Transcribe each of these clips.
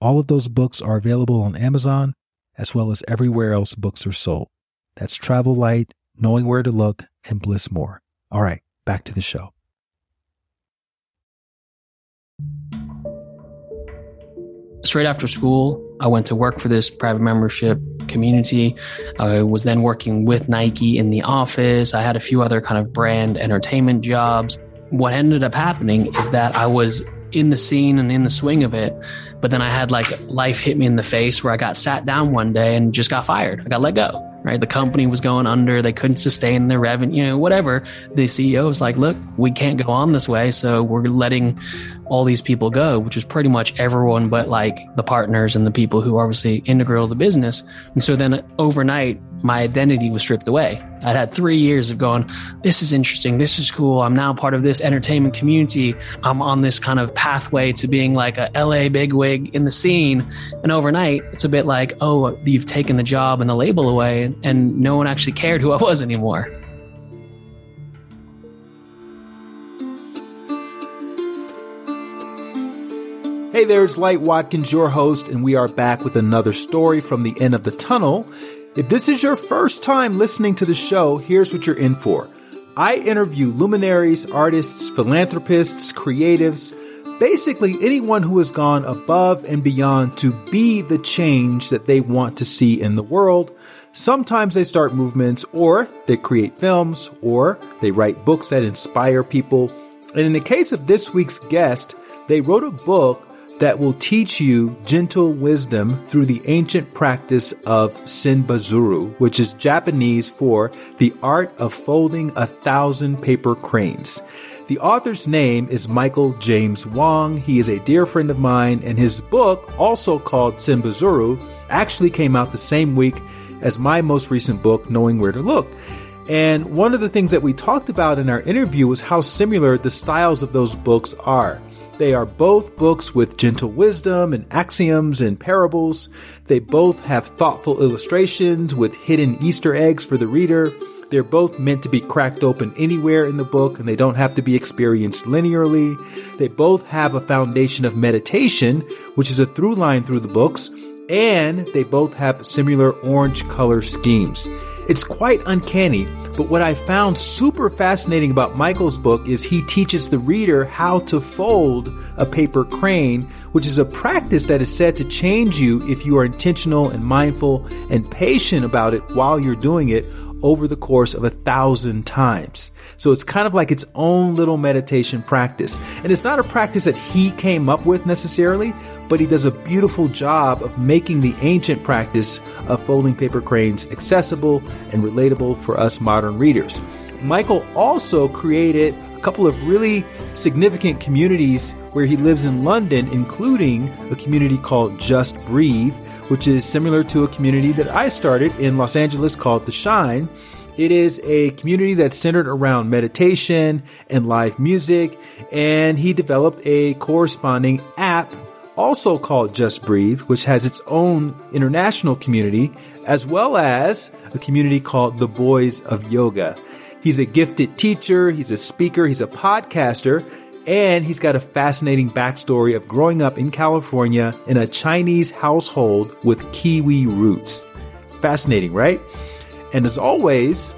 All of those books are available on Amazon as well as everywhere else books are sold. That's Travel Light, Knowing Where to Look, and Bliss More. All right, back to the show. Straight after school, I went to work for this private membership community. I was then working with Nike in the office. I had a few other kind of brand entertainment jobs. What ended up happening is that I was in the scene and in the swing of it. But then I had like life hit me in the face where I got sat down one day and just got fired. I got let go right? The company was going under. They couldn't sustain their revenue, you know, whatever. The CEO was like, look, we can't go on this way. So we're letting all these people go, which was pretty much everyone but like the partners and the people who obviously integral to the business. And so then overnight, my identity was stripped away. I'd had three years of going, this is interesting. This is cool. I'm now part of this entertainment community. I'm on this kind of pathway to being like a LA bigwig in the scene. And overnight, it's a bit like, oh, you've taken the job and the label away, and no one actually cared who I was anymore. Hey there, it's Light Watkins, your host, and we are back with another story from the end of the tunnel. If this is your first time listening to the show, here's what you're in for. I interview luminaries, artists, philanthropists, creatives, basically anyone who has gone above and beyond to be the change that they want to see in the world. Sometimes they start movements, or they create films, or they write books that inspire people. And in the case of this week's guest, they wrote a book that will teach you gentle wisdom through the ancient practice of Senbazuru, which is Japanese for the art of folding a thousand paper cranes. The author's name is Michael James Wong. He is a dear friend of mine, and his book, also called Senbazuru, actually came out the same week as my most recent book, Knowing Where to Look. And one of the things that we talked about in our interview was how similar the styles of those books are. They are both books with gentle wisdom and axioms and parables. They both have thoughtful illustrations with hidden Easter eggs for the reader. They're both meant to be cracked open anywhere in the book and they don't have to be experienced linearly. They both have a foundation of meditation, which is a through line through the books, and they both have similar orange color schemes. It's quite uncanny, but what I found super fascinating about Michael's book is he teaches the reader how to fold a paper crane, which is a practice that is said to change you if you are intentional and mindful and patient about it while you're doing it over the course of a thousand times. So it's kind of like its own little meditation practice. And it's not a practice that he came up with necessarily, but he does a beautiful job of making the ancient practice of folding paper cranes accessible and relatable for us modern readers. Michael also created a couple of really significant communities where he lives in London, including a community called Just Breathe, which is similar to a community that I started in Los Angeles called The Shine. It is a community that's centered around meditation and live music, and he developed a corresponding app also called Just Breathe, which has its own international community, as well as a community called The Boys of Yoga. He's a gifted teacher, he's a speaker, he's a podcaster, and he's got a fascinating backstory of growing up in California in a Chinese household with Kiwi roots. Fascinating, right? And as always,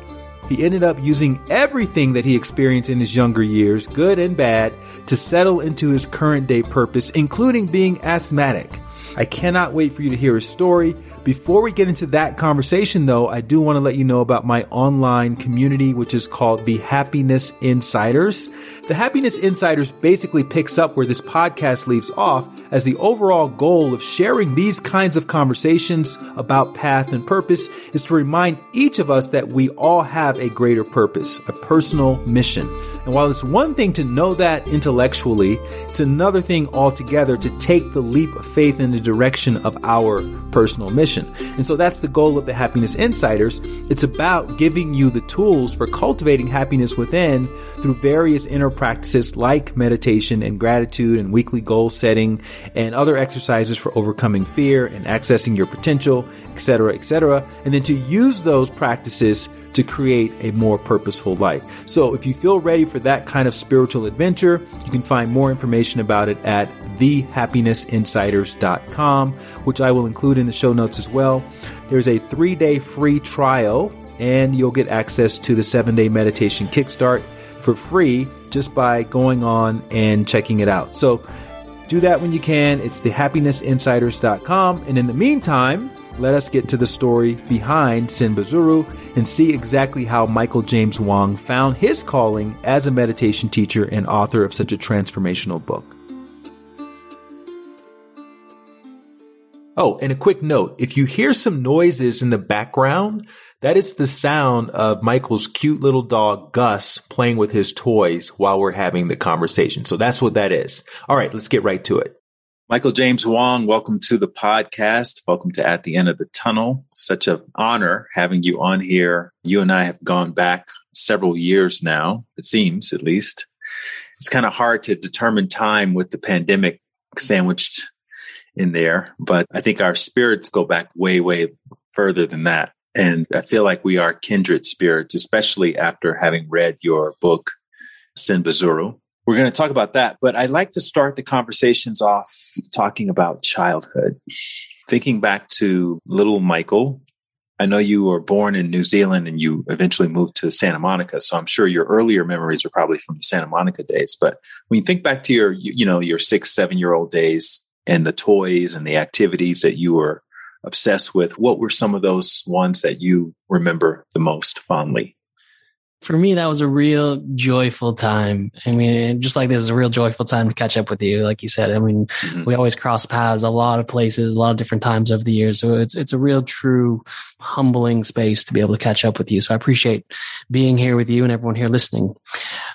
he ended up using everything that he experienced in his younger years, good and bad, to settle into his current day purpose, including being asthmatic. I cannot wait for you to hear his story. Before we get into that conversation, though, I do want to let you know about my online community, which is called the Happiness Insiders. The Happiness Insiders basically picks up where this podcast leaves off as the overall goal of sharing these kinds of conversations about path and purpose is to remind each of us that we all have a greater purpose, a personal mission. And while it's one thing to know that intellectually, it's another thing altogether to take the leap of faith in the direction of our personal mission. And so that's the goal of the Happiness Insiders. It's about giving you the tools for cultivating happiness within through various inner practices like meditation and gratitude and weekly goal setting and other exercises for overcoming fear and accessing your potential, etc., etc. And then to use those practices to create a more purposeful life. So if you feel ready for that kind of spiritual adventure, you can find more information about it at thehappinessinsiders.com, which I will include in the show notes as well. There's a three day free trial, and you'll get access to the seven day meditation kickstart for free just by going on and checking it out. So do that when you can. It's thehappinessinsiders.com. And in the meantime, let us get to the story behind Senbazuru and see exactly how Michael James Wong found his calling as a meditation teacher and author of such a transformational book. Oh, and a quick note if you hear some noises in the background, that is the sound of Michael's cute little dog, Gus, playing with his toys while we're having the conversation. So that's what that is. All right, let's get right to it. Michael James Wong, welcome to the podcast. Welcome to At the End of the Tunnel. Such an honor having you on here. You and I have gone back several years now, it seems at least. It's kind of hard to determine time with the pandemic sandwiched in there, but I think our spirits go back way, way further than that. And I feel like we are kindred spirits, especially after having read your book, Senbazuru. We're going to talk about that, but I'd like to start the conversations off talking about childhood. Thinking back to little Michael, I know you were born in New Zealand and you eventually moved to Santa Monica. So I'm sure your earlier memories are probably from the Santa Monica days. But when you think back to your, you know, your six, seven year old days and the toys and the activities that you were obsessed with, what were some of those ones that you remember the most fondly? for me, that was a real joyful time. I mean, just like this is a real joyful time to catch up with you. Like you said, I mean, mm-hmm. we always cross paths a lot of places, a lot of different times over the years. So it's, it's a real true humbling space to be able to catch up with you. So I appreciate being here with you and everyone here listening.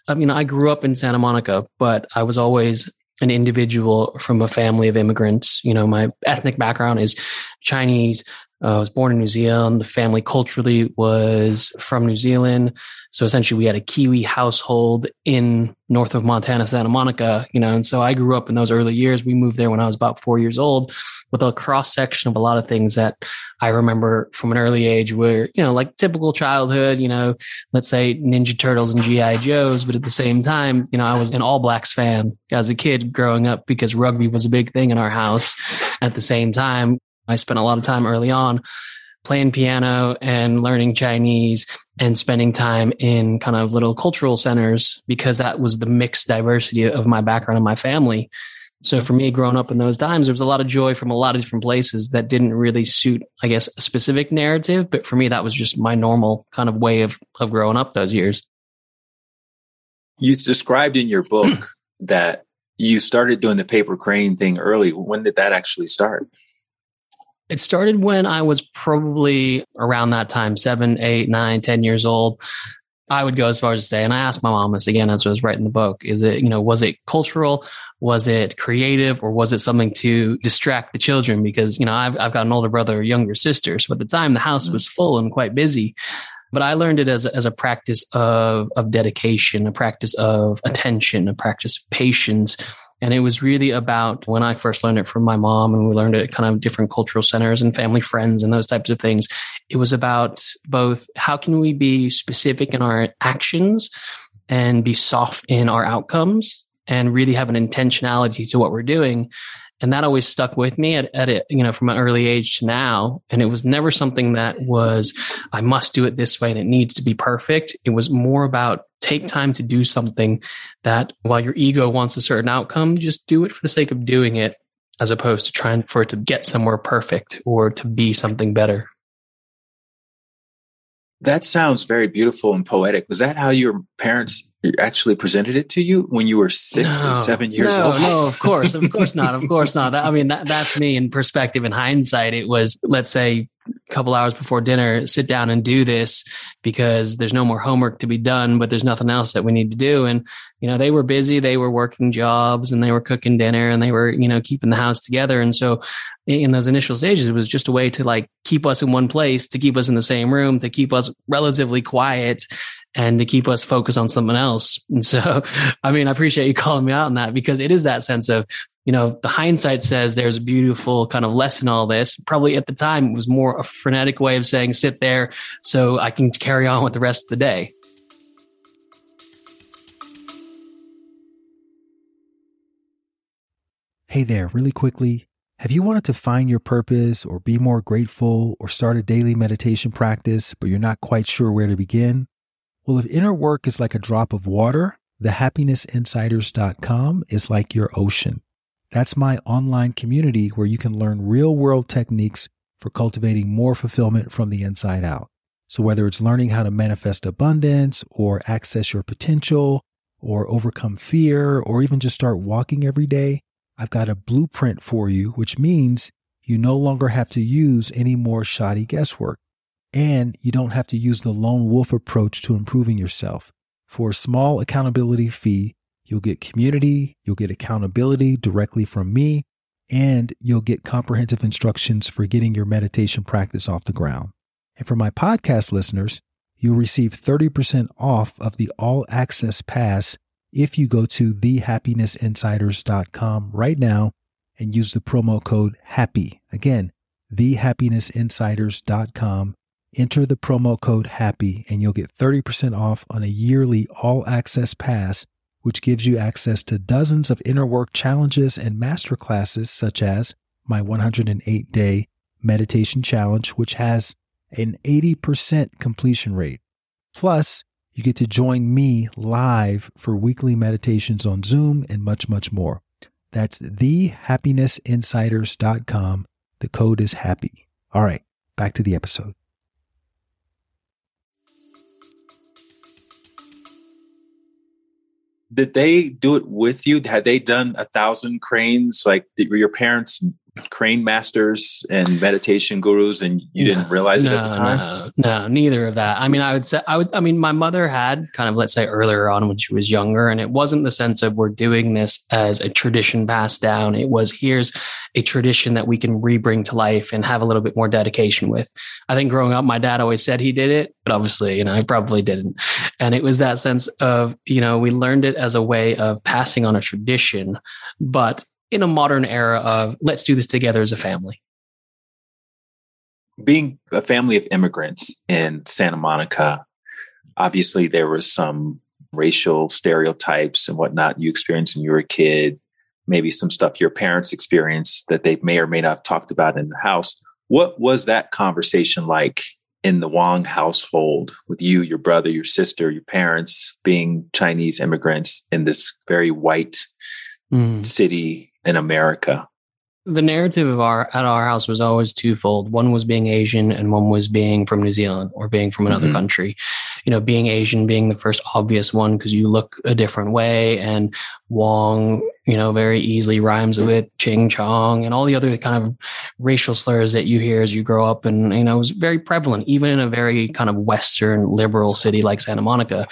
I mean, I grew up in Santa Monica, but I was always an individual from a family of immigrants. You know, my ethnic background is Chinese, uh, I was born in New Zealand. The family culturally was from New Zealand. So essentially we had a Kiwi household in north of Montana, Santa Monica, you know, and so I grew up in those early years. We moved there when I was about four years old with a cross section of a lot of things that I remember from an early age where, you know, like typical childhood, you know, let's say Ninja Turtles and G.I. Joes. But at the same time, you know, I was an All Blacks fan as a kid growing up because rugby was a big thing in our house. At the same time, I spent a lot of time early on playing piano and learning Chinese and spending time in kind of little cultural centers because that was the mixed diversity of my background and my family. So for me, growing up in those times, there was a lot of joy from a lot of different places that didn't really suit, I guess, a specific narrative. But for me, that was just my normal kind of way of, of growing up those years. You described in your book that you started doing the paper crane thing early. When did that actually start? It started when I was probably around that time, seven, eight, nine, ten years old. I would go as far as to say, and I asked my mom this again as I was writing the book, is it, you know, was it cultural? Was it creative or was it something to distract the children? Because, you know, I've, I've got an older brother younger sister. So at the time the house mm-hmm. was full and quite busy. But I learned it as, as a practice of, of dedication, a practice of attention, a practice of patience, and it was really about when I first learned it from my mom, and we learned it at kind of different cultural centers and family friends and those types of things. It was about both how can we be specific in our actions and be soft in our outcomes and really have an intentionality to what we're doing and that always stuck with me at, at it, you know, from an early age to now. And it was never something that was, I must do it this way and it needs to be perfect. It was more about take time to do something that while your ego wants a certain outcome, just do it for the sake of doing it as opposed to trying for it to get somewhere perfect or to be something better. That sounds very beautiful and poetic. Was that how your parents actually presented it to you when you were six no, and seven years no, old? No, of course, of course not, of course not. That, I mean, that, that's me in perspective. In hindsight, it was let's say a couple hours before dinner, sit down and do this because there's no more homework to be done, but there's nothing else that we need to do. And you know, they were busy, they were working jobs, and they were cooking dinner, and they were you know keeping the house together. And so, in those initial stages, it was just a way to like keep us in one place, to keep us in the same room, to keep us relatively quiet and to keep us focused on something else. And so, I mean, I appreciate you calling me out on that because it is that sense of, you know, the hindsight says there's a beautiful kind of lesson all this. Probably at the time it was more a frenetic way of saying sit there so I can carry on with the rest of the day. Hey there, really quickly. Have you wanted to find your purpose or be more grateful or start a daily meditation practice, but you're not quite sure where to begin? Well, if inner work is like a drop of water, thehappinessinsiders.com is like your ocean. That's my online community where you can learn real world techniques for cultivating more fulfillment from the inside out. So, whether it's learning how to manifest abundance or access your potential or overcome fear or even just start walking every day, I've got a blueprint for you, which means you no longer have to use any more shoddy guesswork. And you don't have to use the lone wolf approach to improving yourself. For a small accountability fee, you'll get community, you'll get accountability directly from me, and you'll get comprehensive instructions for getting your meditation practice off the ground. And for my podcast listeners, you'll receive 30% off of the all access pass if you go to thehappinessinsiders.com right now and use the promo code HAPPY. Again, thehappinessinsiders.com Enter the promo code HAPPY and you'll get 30% off on a yearly all access pass, which gives you access to dozens of inner work challenges and masterclasses, such as my 108 day meditation challenge, which has an 80% completion rate. Plus, you get to join me live for weekly meditations on Zoom and much, much more. That's thehappinessinsiders.com. The code is HAPPY. All right, back to the episode. Did they do it with you? Had they done a thousand cranes? Like, did, were your parents crane masters and meditation gurus and you didn't realize no, it at the time? no, no neither of that. I mean i would say i would i mean my mother had kind of let's say earlier on when she was younger and it wasn't the sense of we're doing this as a tradition passed down. It was here's a tradition that we can rebring to life and have a little bit more dedication with. I think growing up my dad always said he did it but obviously you know i probably didn't. And it was that sense of you know we learned it as a way of passing on a tradition but in a modern era of let's do this together as a family. Being a family of immigrants in Santa Monica, obviously there was some racial stereotypes and whatnot you experienced when you were a kid, maybe some stuff your parents experienced that they may or may not have talked about in the house. What was that conversation like in the Wong household with you, your brother, your sister, your parents being Chinese immigrants in this very white mm. city in America? The narrative of our at our house was always twofold. One was being Asian, and one was being from New Zealand or being from another mm-hmm. country. You know, being Asian being the first obvious one because you look a different way, and Wong, you know, very easily rhymes with Ching Chong and all the other kind of racial slurs that you hear as you grow up. And, you know, it was very prevalent, even in a very kind of Western liberal city like Santa Monica.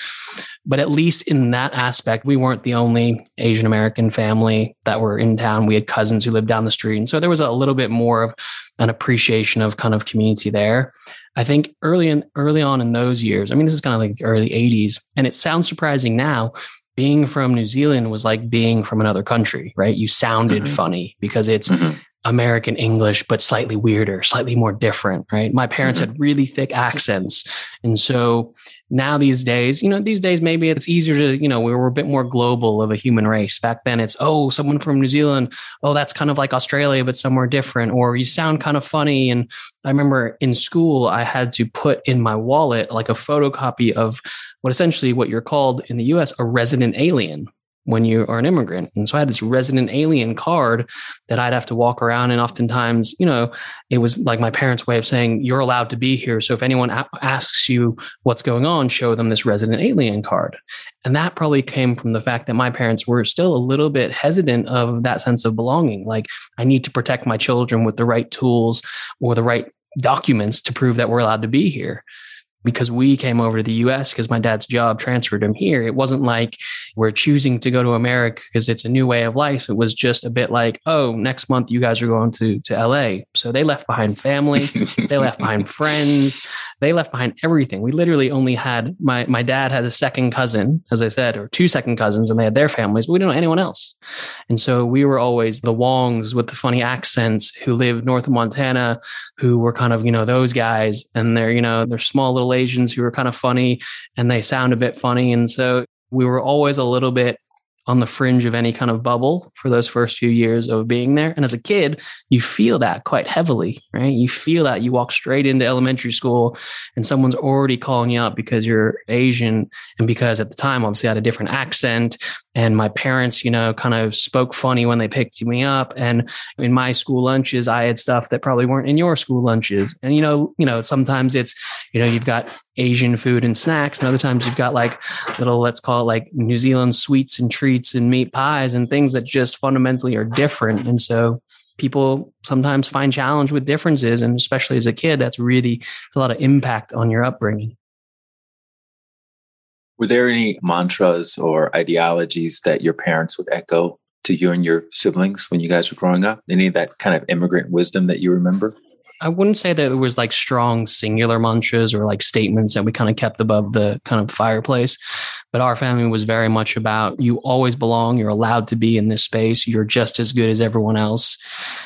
But at least in that aspect, we weren't the only Asian American family that were in town. We had cousins who lived down the street. And so there was a little bit more of an appreciation of kind of community there. I think early in early on in those years, I mean, this is kind of like the early 80s, and it sounds surprising now, being from New Zealand was like being from another country, right? You sounded mm-hmm. funny because it's mm-hmm. American English, but slightly weirder, slightly more different, right? My parents mm-hmm. had really thick accents. And so now these days, you know, these days maybe it's easier to, you know, we were a bit more global of a human race. Back then it's, oh, someone from New Zealand, oh, that's kind of like Australia, but somewhere different, or you sound kind of funny. And I remember in school, I had to put in my wallet like a photocopy of what essentially what you're called in the US a resident alien when you are an immigrant. And so I had this resident alien card that I'd have to walk around. And oftentimes, you know, it was like my parents' way of saying, you're allowed to be here. So if anyone a- asks you what's going on, show them this resident alien card. And that probably came from the fact that my parents were still a little bit hesitant of that sense of belonging. Like, I need to protect my children with the right tools or the right documents to prove that we're allowed to be here because we came over to the US because my dad's job transferred him here. It wasn't like we're choosing to go to America because it's a new way of life. It was just a bit like, oh, next month you guys are going to, to LA. So they left behind family, they left behind friends, they left behind everything. We literally only had my my dad had a second cousin, as I said, or two second cousins, and they had their families, but we didn't know anyone else. And so we were always the Wongs with the funny accents who lived north of Montana, who were kind of, you know, those guys. And they're, you know, they're small little Asians who are kind of funny and they sound a bit funny. And so we were always a little bit on the fringe of any kind of bubble for those first few years of being there. And as a kid, you feel that quite heavily, right? You feel that you walk straight into elementary school and someone's already calling you out because you're Asian and because at the time, obviously, I had a different accent and my parents, you know, kind of spoke funny when they picked me up. And in my school lunches, I had stuff that probably weren't in your school lunches. And you know, you know, sometimes it's, you know, you've got Asian food and snacks, and other times you've got like little, let's call it like New Zealand sweets and treats and meat pies and things that just fundamentally are different. And so people sometimes find challenge with differences, and especially as a kid, that's really a lot of impact on your upbringing. Were there any mantras or ideologies that your parents would echo to you and your siblings when you guys were growing up? Any of that kind of immigrant wisdom that you remember? I wouldn't say that it was like strong singular mantras or like statements that we kind of kept above the kind of fireplace. But our family was very much about you always belong. You're allowed to be in this space. You're just as good as everyone else.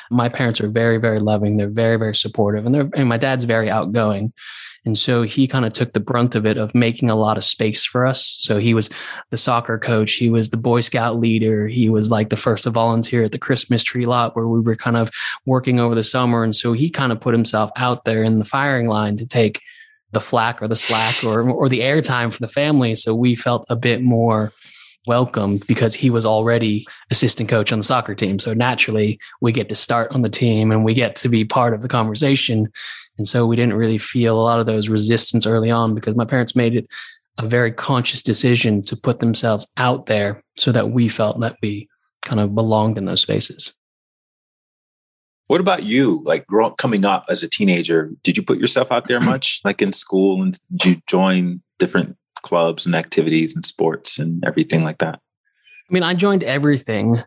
My parents are very, very loving. They're very, very supportive. And they're, and my dad's very outgoing. And so he kind of took the brunt of it of making a lot of space for us. So he was the soccer coach, he was the Boy Scout leader, he was like the first to volunteer at the Christmas tree lot where we were kind of working over the summer. And so he kind of put himself out there in the firing line to take the flack or the slack or or the airtime for the family. So we felt a bit more welcome because he was already assistant coach on the soccer team. So naturally, we get to start on the team and we get to be part of the conversation. And so we didn't really feel a lot of those resistance early on because my parents made it a very conscious decision to put themselves out there so that we felt that we kind of belonged in those spaces. What about you? Like growing coming up as a teenager, did you put yourself out there much, like in school, and did you join different clubs and activities and sports and everything like that? I mean, I joined everything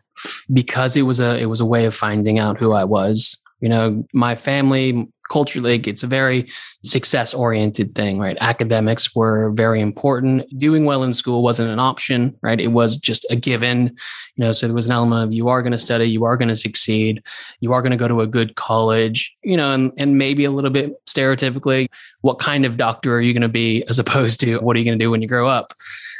because it was a it was a way of finding out who I was. You know, my family, culturally it's a very success oriented thing right? Academics were very important. Doing well in school wasn't an option right? It was just a given you know so there was an element of you are going to study you are going to succeed you are going to go to a good college you know and, and maybe a little bit stereotypically what kind of doctor are you going to be as opposed to what are you going to do when you grow up?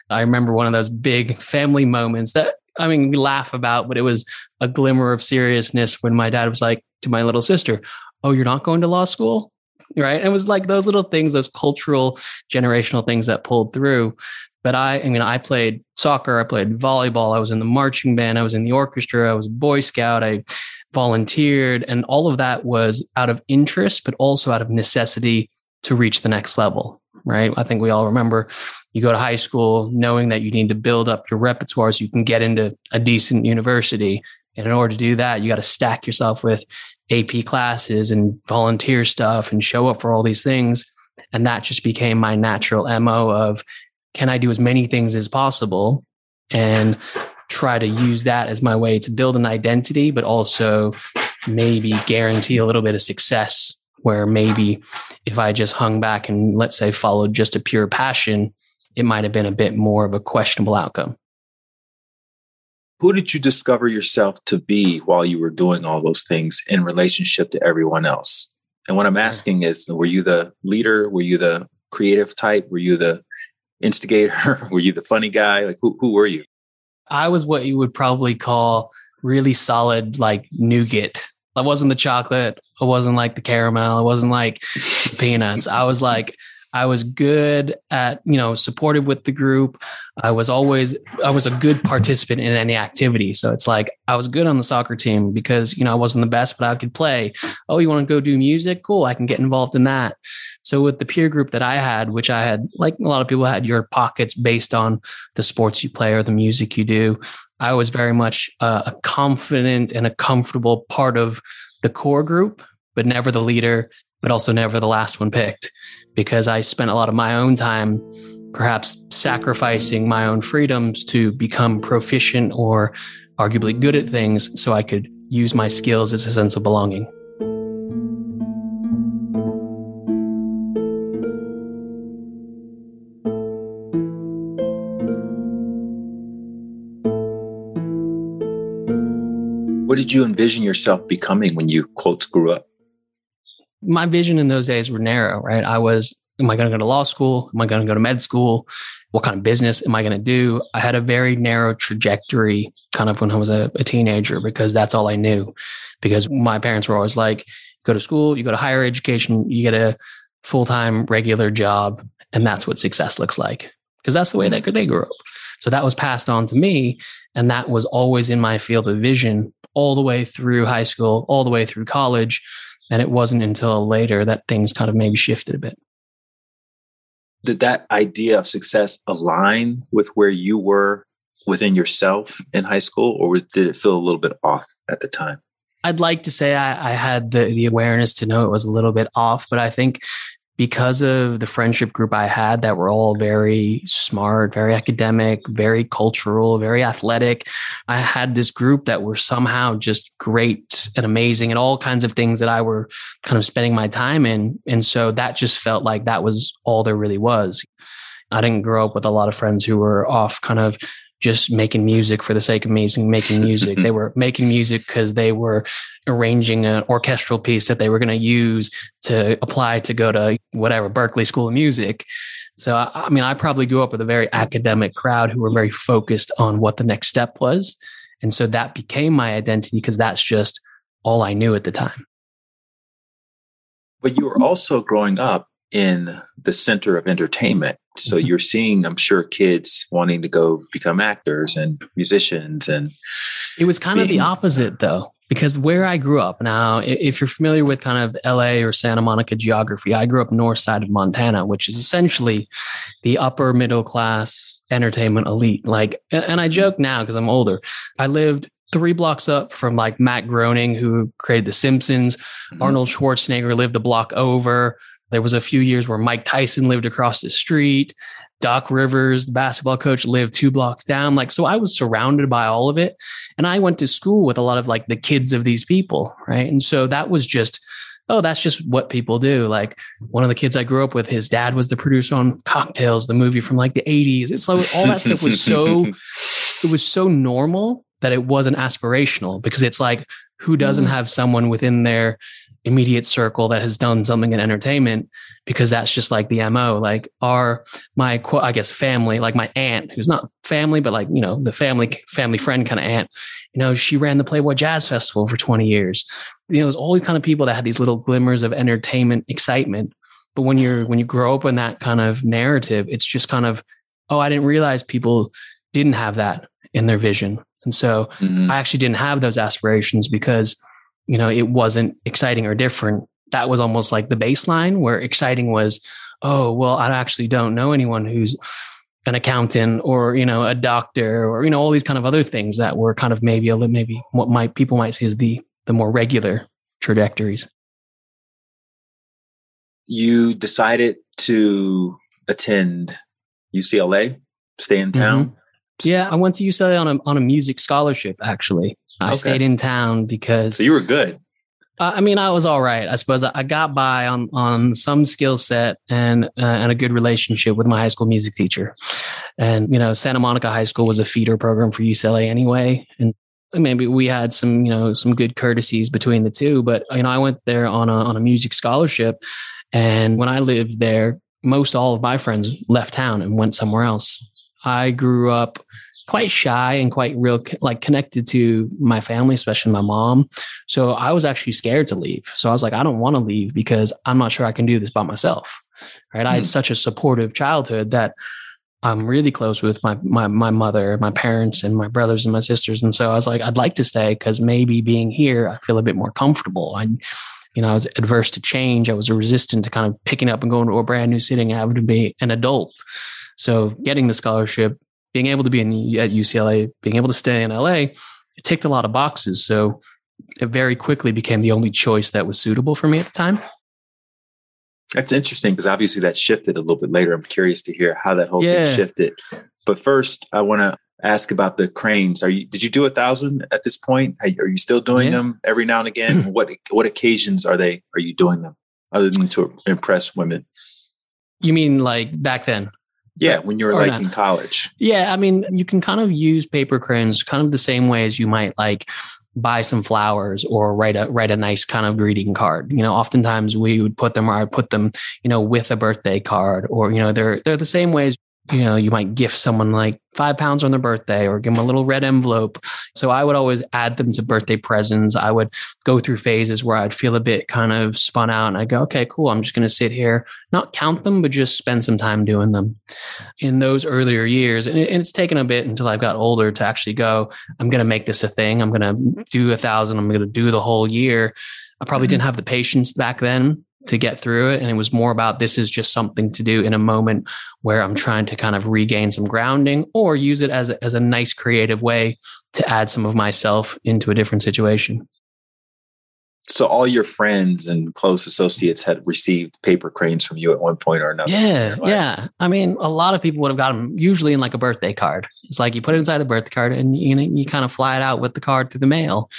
I remember one of those big family moments that I mean, we laugh about, but it was a glimmer of seriousness when my dad was like to my little sister, oh, you're not going to law school? Right. it was like those little things, those cultural, generational things that pulled through. But I, I mean, I played soccer, I played volleyball, I was in the marching band, I was in the orchestra, I was Boy Scout, I volunteered, and all of that was out of interest, but also out of necessity to reach the next level. Right. I think we all remember you go to high school knowing that you need to build up your repertoire so you can get into a decent university. And in order to do that, you got to stack yourself with AP classes and volunteer stuff and show up for all these things. And that just became my natural MO of can I do as many things as possible and try to use that as my way to build an identity, but also maybe guarantee a little bit of success where maybe if I just hung back and let's say followed just a pure passion, it might have been a bit more of a questionable outcome who did you discover yourself to be while you were doing all those things in relationship to everyone else? And what I'm hmm. asking is, were you the leader? Were you the creative type? Were you the instigator? were you the funny guy? Like, who, who were you? I was what you would probably call really solid, like nougat. I wasn't the chocolate. I wasn't like the caramel. I wasn't like peanuts. I was like I was good at, you know, supportive with the group. I was always, I was a good participant in any activity. So it's like I was good on the soccer team because, you know, I wasn't the best, but I could play. Oh, you want to go do music? Cool. I can get involved in that. So with the peer group that I had, which I had, like a lot of people had your pockets based on the sports you play or the music you do. I was very much uh, a confident and a comfortable part of the core group, but never the leader, but also never the last one picked because I spent a lot of my own time perhaps sacrificing my own freedoms to become proficient or arguably good at things so I could use my skills as a sense of belonging. What did you envision yourself becoming when you quote grew up? My vision in those days were narrow, right? I was, am I going to go to law school? Am I going to go to med school? What kind of business am I going to do? I had a very narrow trajectory kind of when I was a, a teenager because that's all I knew. Because my parents were always like, go to school, you go to higher education, you get a full time regular job, and that's what success looks like. Because that's the way that they grew up. So that was passed on to me. And that was always in my field of vision all the way through high school, all the way through college. And it wasn't until later that things kind of maybe shifted a bit. Did that idea of success align with where you were within yourself in high school, or did it feel a little bit off at the time? I'd like to say I, I, had the, the awareness to know it was a little bit off, but I think because of the friendship group I had that were all very smart, very academic, very cultural, very athletic, I had this group that were somehow just great and amazing and all kinds of things that I were kind of spending my time in. And so that just felt like that was all there really was. I didn't grow up with a lot of friends who were off kind of just making music for the sake of making making music. they were making music because they were arranging an orchestral piece that they were going to use to apply to go to whatever Berklee School of Music. So I mean, I probably grew up with a very academic crowd who were very focused on what the next step was, and so that became my identity because that's just all I knew at the time. But you were also growing up in the center of entertainment. So mm-hmm. you're seeing, I'm sure, kids wanting to go become actors and musicians. And it was kind being, of the opposite, though, because where I grew up now, if you're familiar with kind of LA or Santa Monica geography, I grew up north side of Montana, which is essentially the upper middle class entertainment elite. Like, and I joke now because I'm older. I lived three blocks up from like Matt Groening, who created The Simpsons. Mm-hmm. Arnold Schwarzenegger lived a block over. There was a few years where Mike Tyson lived across the street. Doc Rivers, the basketball coach, lived two blocks down. Like, so I was surrounded by all of it. And I went to school with a lot of like the kids of these people. Right. And so that was just, oh, that's just what people do. Like one of the kids I grew up with, his dad was the producer on Cocktails, the movie from like the 80s. It's like all that stuff was so, it was so normal that it wasn't aspirational because it's like, who doesn't mm. have someone within their immediate circle that has done something in entertainment because that's just like the mo like our my i guess family like my aunt who's not family but like you know the family family friend kind of aunt you know she ran the playboy jazz festival for 20 years you know there's all these kind of people that had these little glimmers of entertainment excitement but when you're when you grow up in that kind of narrative it's just kind of oh i didn't realize people didn't have that in their vision and so mm-hmm. i actually didn't have those aspirations because you know, it wasn't exciting or different. That was almost like the baseline where exciting was, oh, well, I actually don't know anyone who's an accountant or, you know, a doctor or, you know, all these kind of other things that were kind of maybe a little, maybe what might people might see as the, the more regular trajectories. You decided to attend UCLA, stay in town. Mm-hmm. Yeah, I went to UCLA on a on a music scholarship actually. I okay. stayed in town because so you were good. Uh, I mean, I was all right. I suppose I got by on on some skill set and uh, and a good relationship with my high school music teacher. And you know, Santa Monica High School was a feeder program for UCLA anyway, and maybe we had some you know some good courtesies between the two. But you know, I went there on a on a music scholarship, and when I lived there, most all of my friends left town and went somewhere else. I grew up quite shy and quite real, like connected to my family, especially my mom. So I was actually scared to leave. So I was like, I don't want to leave because I'm not sure I can do this by myself. right? I had hmm. such a supportive childhood that I'm really close with my my my mother, my parents, and my brothers and my sisters. And so I was like, I'd like to stay because maybe being here, I feel a bit more comfortable. I, you know, I was adverse to change. I was resistant to kind of picking up and going to a brand new city and having to be an adult. So getting the scholarship, being able to be in at UCLA, being able to stay in LA, it ticked a lot of boxes. So it very quickly became the only choice that was suitable for me at the time. That's interesting because obviously that shifted a little bit later. I'm curious to hear how that whole yeah. thing shifted. But first, I want to ask about the cranes. Are you did you do a thousand at this point? Are you still doing yeah. them every now and again? what what occasions are they? Are you doing them other than to impress women? You mean like back then? Yeah, when you're like not. in college. Yeah, I mean, you can kind of use paper cranes kind of the same way as you might like buy some flowers or write a write a nice kind of greeting card. You know, oftentimes we would put them or I put them, you know, with a birthday card or, you know, they're they're the same ways you know, you might gift someone like five pounds on their birthday or give them a little red envelope. So I would always add them to birthday presents. I would go through phases where I'd feel a bit kind of spun out and I go, okay, cool. I'm just going to sit here, not count them, but just spend some time doing them in those earlier years. And, it's taken a bit until I've got older to actually go, I'm going to make this a thing. I'm going to do a thousand. I'm going to do the whole year. I probably mm-hmm. didn't have the patience back then to get through it. And it was more about this is just something to do in a moment where I'm trying to kind of regain some grounding or use it as a, as a nice creative way to add some of myself into a different situation. So all your friends and close associates had received paper cranes from you at one point or another. Yeah, yeah. I mean, a lot of people would have got them usually in like a birthday card. It's like you put it inside the birthday card and you know, you kind of fly it out with the card through the mail.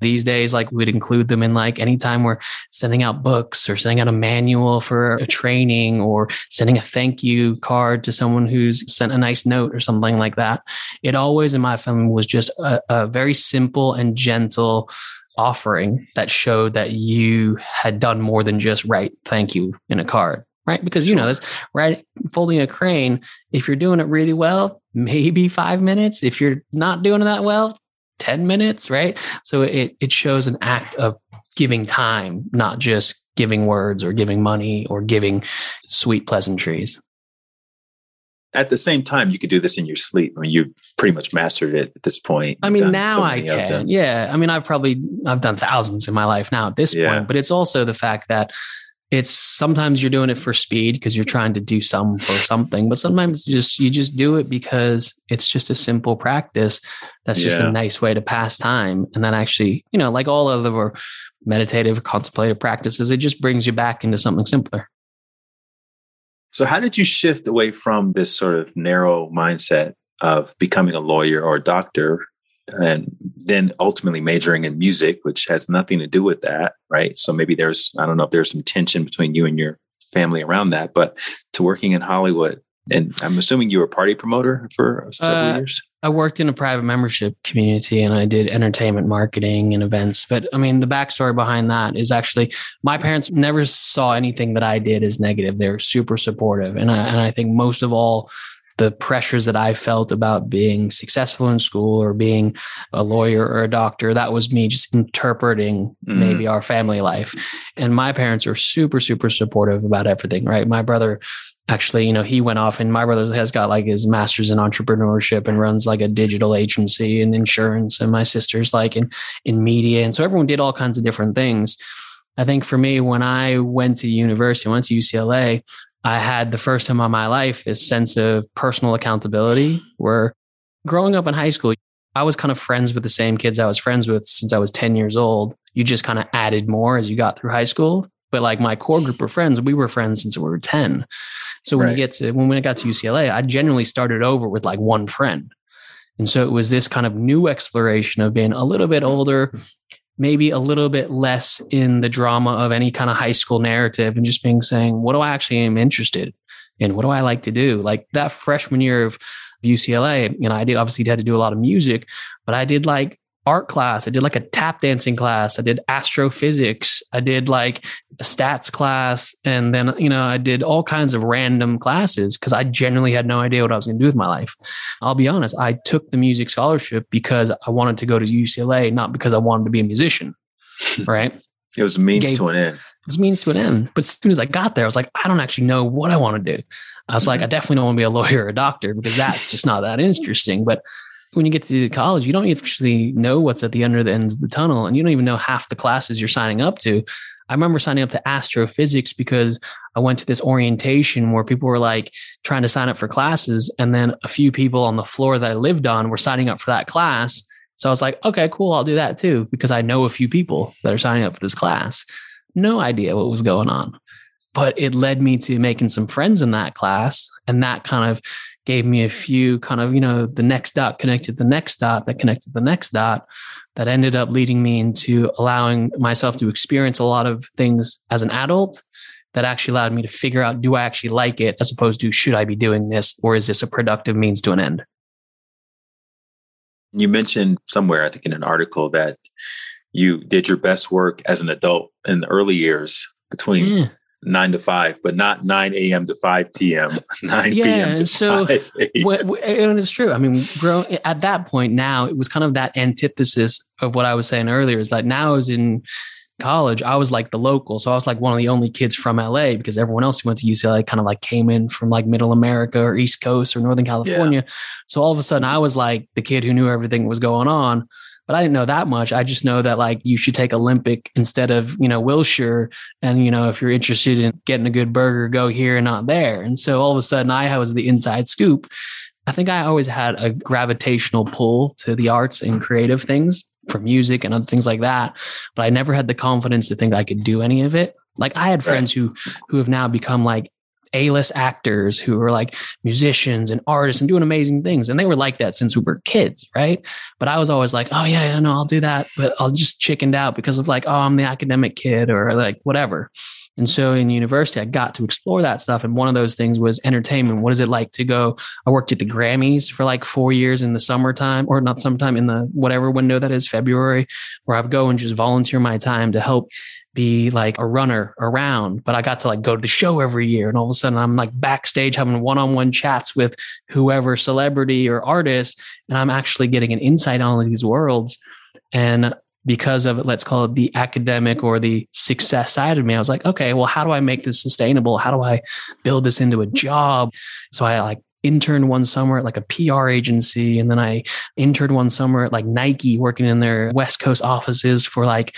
These days, like we'd include them in like anytime we're sending out books or sending out a manual for a training or sending a thank you card to someone who's sent a nice note or something like that. It always in my family was just a, a very simple and gentle offering that showed that you had done more than just write thank you in a card right? Because you know this right folding a crane if you're doing it really well maybe five minutes. If you're not doing it that well 10 minutes right so it it shows an act of giving time not just giving words or giving money or giving sweet pleasantries at the same time, you could do this in your sleep. I mean, you've pretty much mastered it at this point. I mean, now so I can. Yeah. I mean, I've probably I've done thousands in my life now at this yeah. point, but it's also the fact that it's sometimes you're doing it for speed because you're trying to do some for something, but sometimes you just you just do it because it's just a simple practice. That's just yeah. a nice way to pass time, and then actually, you know, like all other meditative, contemplative practices, it just brings you back into something simpler. So, how did you shift away from this sort of narrow mindset of becoming a lawyer or a doctor and then ultimately majoring in music, which has nothing to do with that, right? So, maybe there's, I don't know if there's some tension between you and your family around that, but to working in Hollywood. And I'm assuming you were a party promoter for several uh, years. I worked in a private membership community and I did entertainment marketing and events. But I mean, the backstory behind that is actually my parents never saw anything that I did as negative. They were super supportive. And I, and I think most of all, the pressures that I felt about being successful in school or being a lawyer or a doctor, that was me just interpreting mm. maybe our family life. And my parents are super, super supportive about everything, right? My brother actually, you know, he went off and my brother has got like his master's in entrepreneurship and runs like a digital agency and insurance. And my sister's like in, in media. And so everyone did all kinds of different things. I think for me, when I went to university, went to UCLA, I had the first time in my life this sense of personal accountability where growing up in high school, I was kind of friends with the same kids I was friends with since I was 10 years old. You just kind of added more as you got through high school. But like my core group of friends, we were friends since we were 10. So when right. you get to when I got to UCLA, I generally started over with like one friend. And so it was this kind of new exploration of being a little bit older, maybe a little bit less in the drama of any kind of high school narrative and just being saying, what do I actually am interested in? What do I like to do? Like that freshman year of UCLA, you know, I did obviously had to do a lot of music, but I did like art class. I did like a tap dancing class. I did astrophysics. I did like a stats class. And then, you know, I did all kinds of random classes because I genuinely had no idea what I was going to do with my life. I'll be honest, I took the music scholarship because I wanted to go to UCLA, not because I wanted to be a musician. Right. It was a means Gave, to an end. this means to an end. But as soon as I got there, I was like, I don't actually know what I want to do. I was like, I mm-hmm. definitely don't want to be a lawyer or a doctor because that's just not that interesting. But when you get to college, you don't actually know what's at the end of the end of the tunnel, and you don't even know half the classes you're signing up to. I remember signing up to astrophysics because I went to this orientation where people were like trying to sign up for classes. And then a few people on the floor that I lived on were signing up for that class. So I was like, okay, cool, I'll do that too, because I know a few people that are signing up for this class. No idea what was going on. But it led me to making some friends in that class. And that kind of gave me a few kind of, you know, the next dot connected the next dot that connected the next dot that ended up leading me into allowing myself to experience a lot of things as an adult that actually allowed me to figure out do I actually like it as opposed to should I be doing this or is this a productive means to an end? You mentioned somewhere, I think in an article, that you did your best work as an adult in the early years between yeah nine to five, but not 9 a.m. to 5 p.m., 9 yeah, p.m. to so 5 and it's true. I mean, bro, at that point now, it was kind of that antithesis of what I was saying earlier is that now I was in college, I was like the local. So I was like one of the only kids from LA because everyone else who went to UCLA kind of like came in from like middle America or East Coast or Northern California. Yeah. So all of a sudden I was like the kid who knew everything was going on but I didn't know that much. I just know that like you should take Olympic instead of, you know, Wilshire. And, you know, if you're interested in getting a good burger, go here and not there. And so all of a sudden I was the inside scoop. I think I always had a gravitational pull to the arts and creative things for music and other things like that. But I never had the confidence to think I could do any of it. Like I had friends right. who who have now become like a-list actors who are like musicians and artists and doing amazing things. And they were like that since we were kids, right? But I was always like, oh yeah, yeah, no, I'll do that. But I'll just chickened out because of like, oh, I'm the academic kid or like whatever. And so in university, I got to explore that stuff. And one of those things was entertainment. What is it like to go? I worked at the Grammys for like four years in the summertime, or not sometime in the whatever window that is, February, where I would go and just volunteer my time to help be like a runner around, but I got to like go to the show every year. And all of a sudden I'm like backstage having one on one chats with whoever celebrity or artist. And I'm actually getting an insight on these worlds. And because of it, let's call it the academic or the success side of me, I was like, okay, well, how do I make this sustainable? How do I build this into a job? So I like interned one summer at like a PR agency. And then I interned one summer at like Nike working in their West Coast offices for like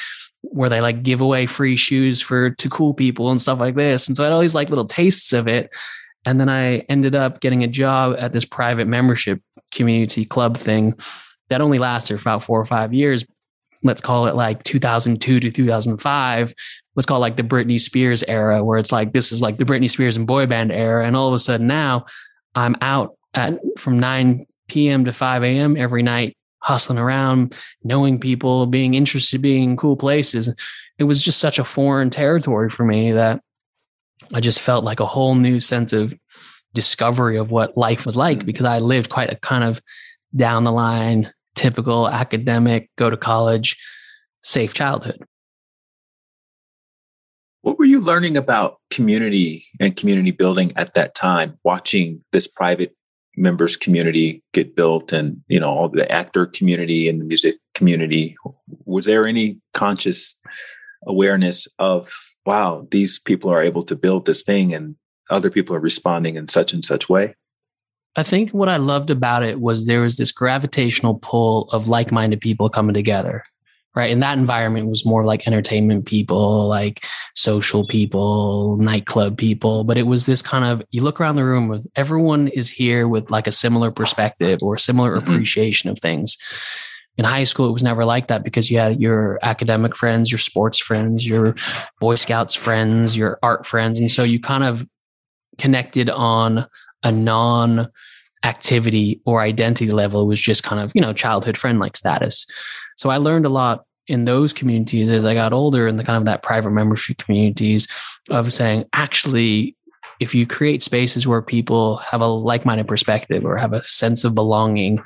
where they like give away free shoes for to cool people and stuff like this. And so I had all these like little tastes of it. And then I ended up getting a job at this private membership community club thing that only lasted for about four or five years. Let's call it like 2002 to 2005. Let's call it like the Britney Spears era, where it's like this is like the Britney Spears and boy band era. And all of a sudden now I'm out at from 9 p.m. to 5 a.m. every night hustling around, knowing people, being interested, being in cool places. It was just such a foreign territory for me that I just felt like a whole new sense of discovery of what life was like mm. because I lived quite a kind of down the line, typical academic, go to college, safe childhood. What were you learning about community and community building at that time, watching this private members community get built and you know all the actor community and the music community. Was there any conscious awareness of wow these people are able to build this thing and other people are responding in such and such way i think what i loved about it was there was this gravitational pull of like-minded people coming together right? And that environment was more like entertainment people, like social people, nightclub people. But it was this kind of you look around the room with everyone is here with like a similar perspective or similar mm-hmm. appreciation of things. In high school, it was never like that because you had your academic friends, your sports friends, your Boy Scouts friends, your art friends. And so you kind of connected on a non activity or identity level. It was just kind of, you know, childhood friend like status. So I learned a lot in those communities as I got older in the kind of that private membership communities of saying, actually, if you create spaces where people have a like-minded perspective or have a sense of belonging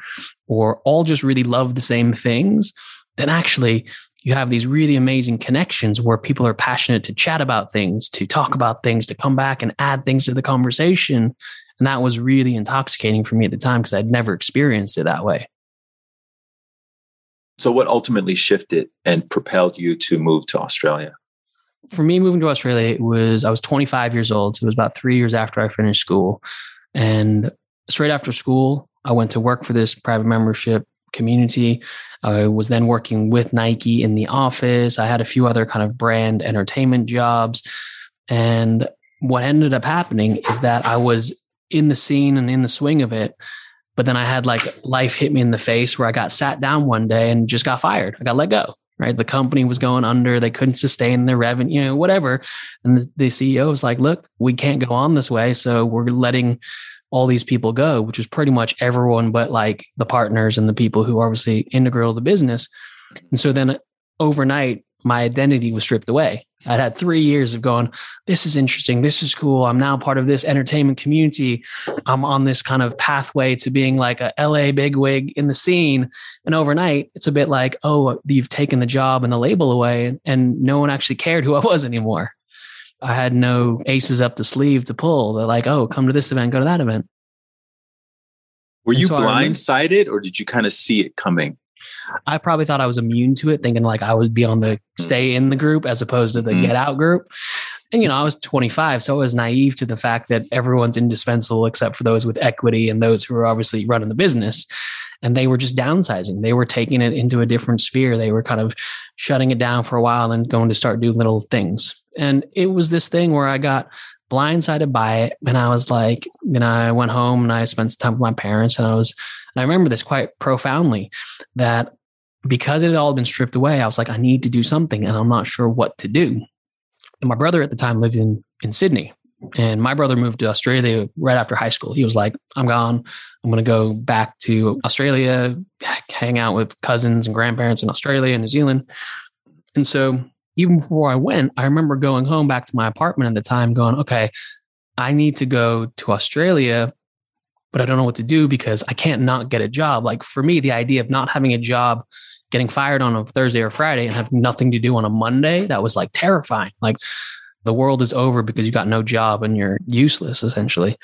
or all just really love the same things, then actually you have these really amazing connections where people are passionate to chat about things, to talk about things, to come back and add things to the conversation. And that was really intoxicating for me at the time because I'd never experienced it that way. So, what ultimately shifted and propelled you to move to Australia? for me moving to Australia, it was I was 25 years old. So it was about three years after I finished school. And straight after school, I went to work for this private membership community. I was then working with Nike in the office. I had a few other kind of brand entertainment jobs. And what ended up happening is that I was in the scene and in the swing of it. But then I had like life hit me in the face where I got sat down one day and just got fired. I got let go right? The company was going under, they couldn't sustain their revenue, you know, whatever. And the, the CEO was like, look, we can't go on this way. So we're letting all these people go, which was pretty much everyone but like the partners and the people who obviously integral to the business. And so then overnight, my identity was stripped away. I'd had three years of going, this is interesting. This is cool. I'm now part of this entertainment community. I'm on this kind of pathway to being like a LA bigwig in the scene. And overnight, it's a bit like, oh, you've taken the job and the label away, and no one actually cared who I was anymore. I had no aces up the sleeve to pull. They're like, oh, come to this event, go to that event. Were you so blindsided or did you kind of see it coming? I probably thought I was immune to it, thinking like I would be on the hmm. stay in the group as opposed to the mm-hmm. get out group. And, you know, I was 25, so I was naive to the fact that everyone's indispensable except for those with equity and those who are obviously running the business. And they were just downsizing. They were taking it into a different sphere. They were kind of shutting it down for a while and going to start doing little things. And it was this thing where I got blindsided by it. And I was like, you know, I went home and I spent some time with my parents and I was and I remember this quite profoundly that because it had all been stripped away, I was like, I need to do something and I'm not sure what to do. And my brother at the time lived in, in Sydney. And my brother moved to Australia right after high school. He was like, I'm gone. I'm going to go back to Australia, hang out with cousins and grandparents in Australia and New Zealand. And so even before I went, I remember going home back to my apartment at the time, going, okay, I need to go to Australia but I don't know what to do because I can't not get a job. Like for me, the idea of not having a job, getting fired on a Thursday or Friday and have nothing to do on a Monday, that was like terrifying. Like the world is over because you got no job and you're useless essentially.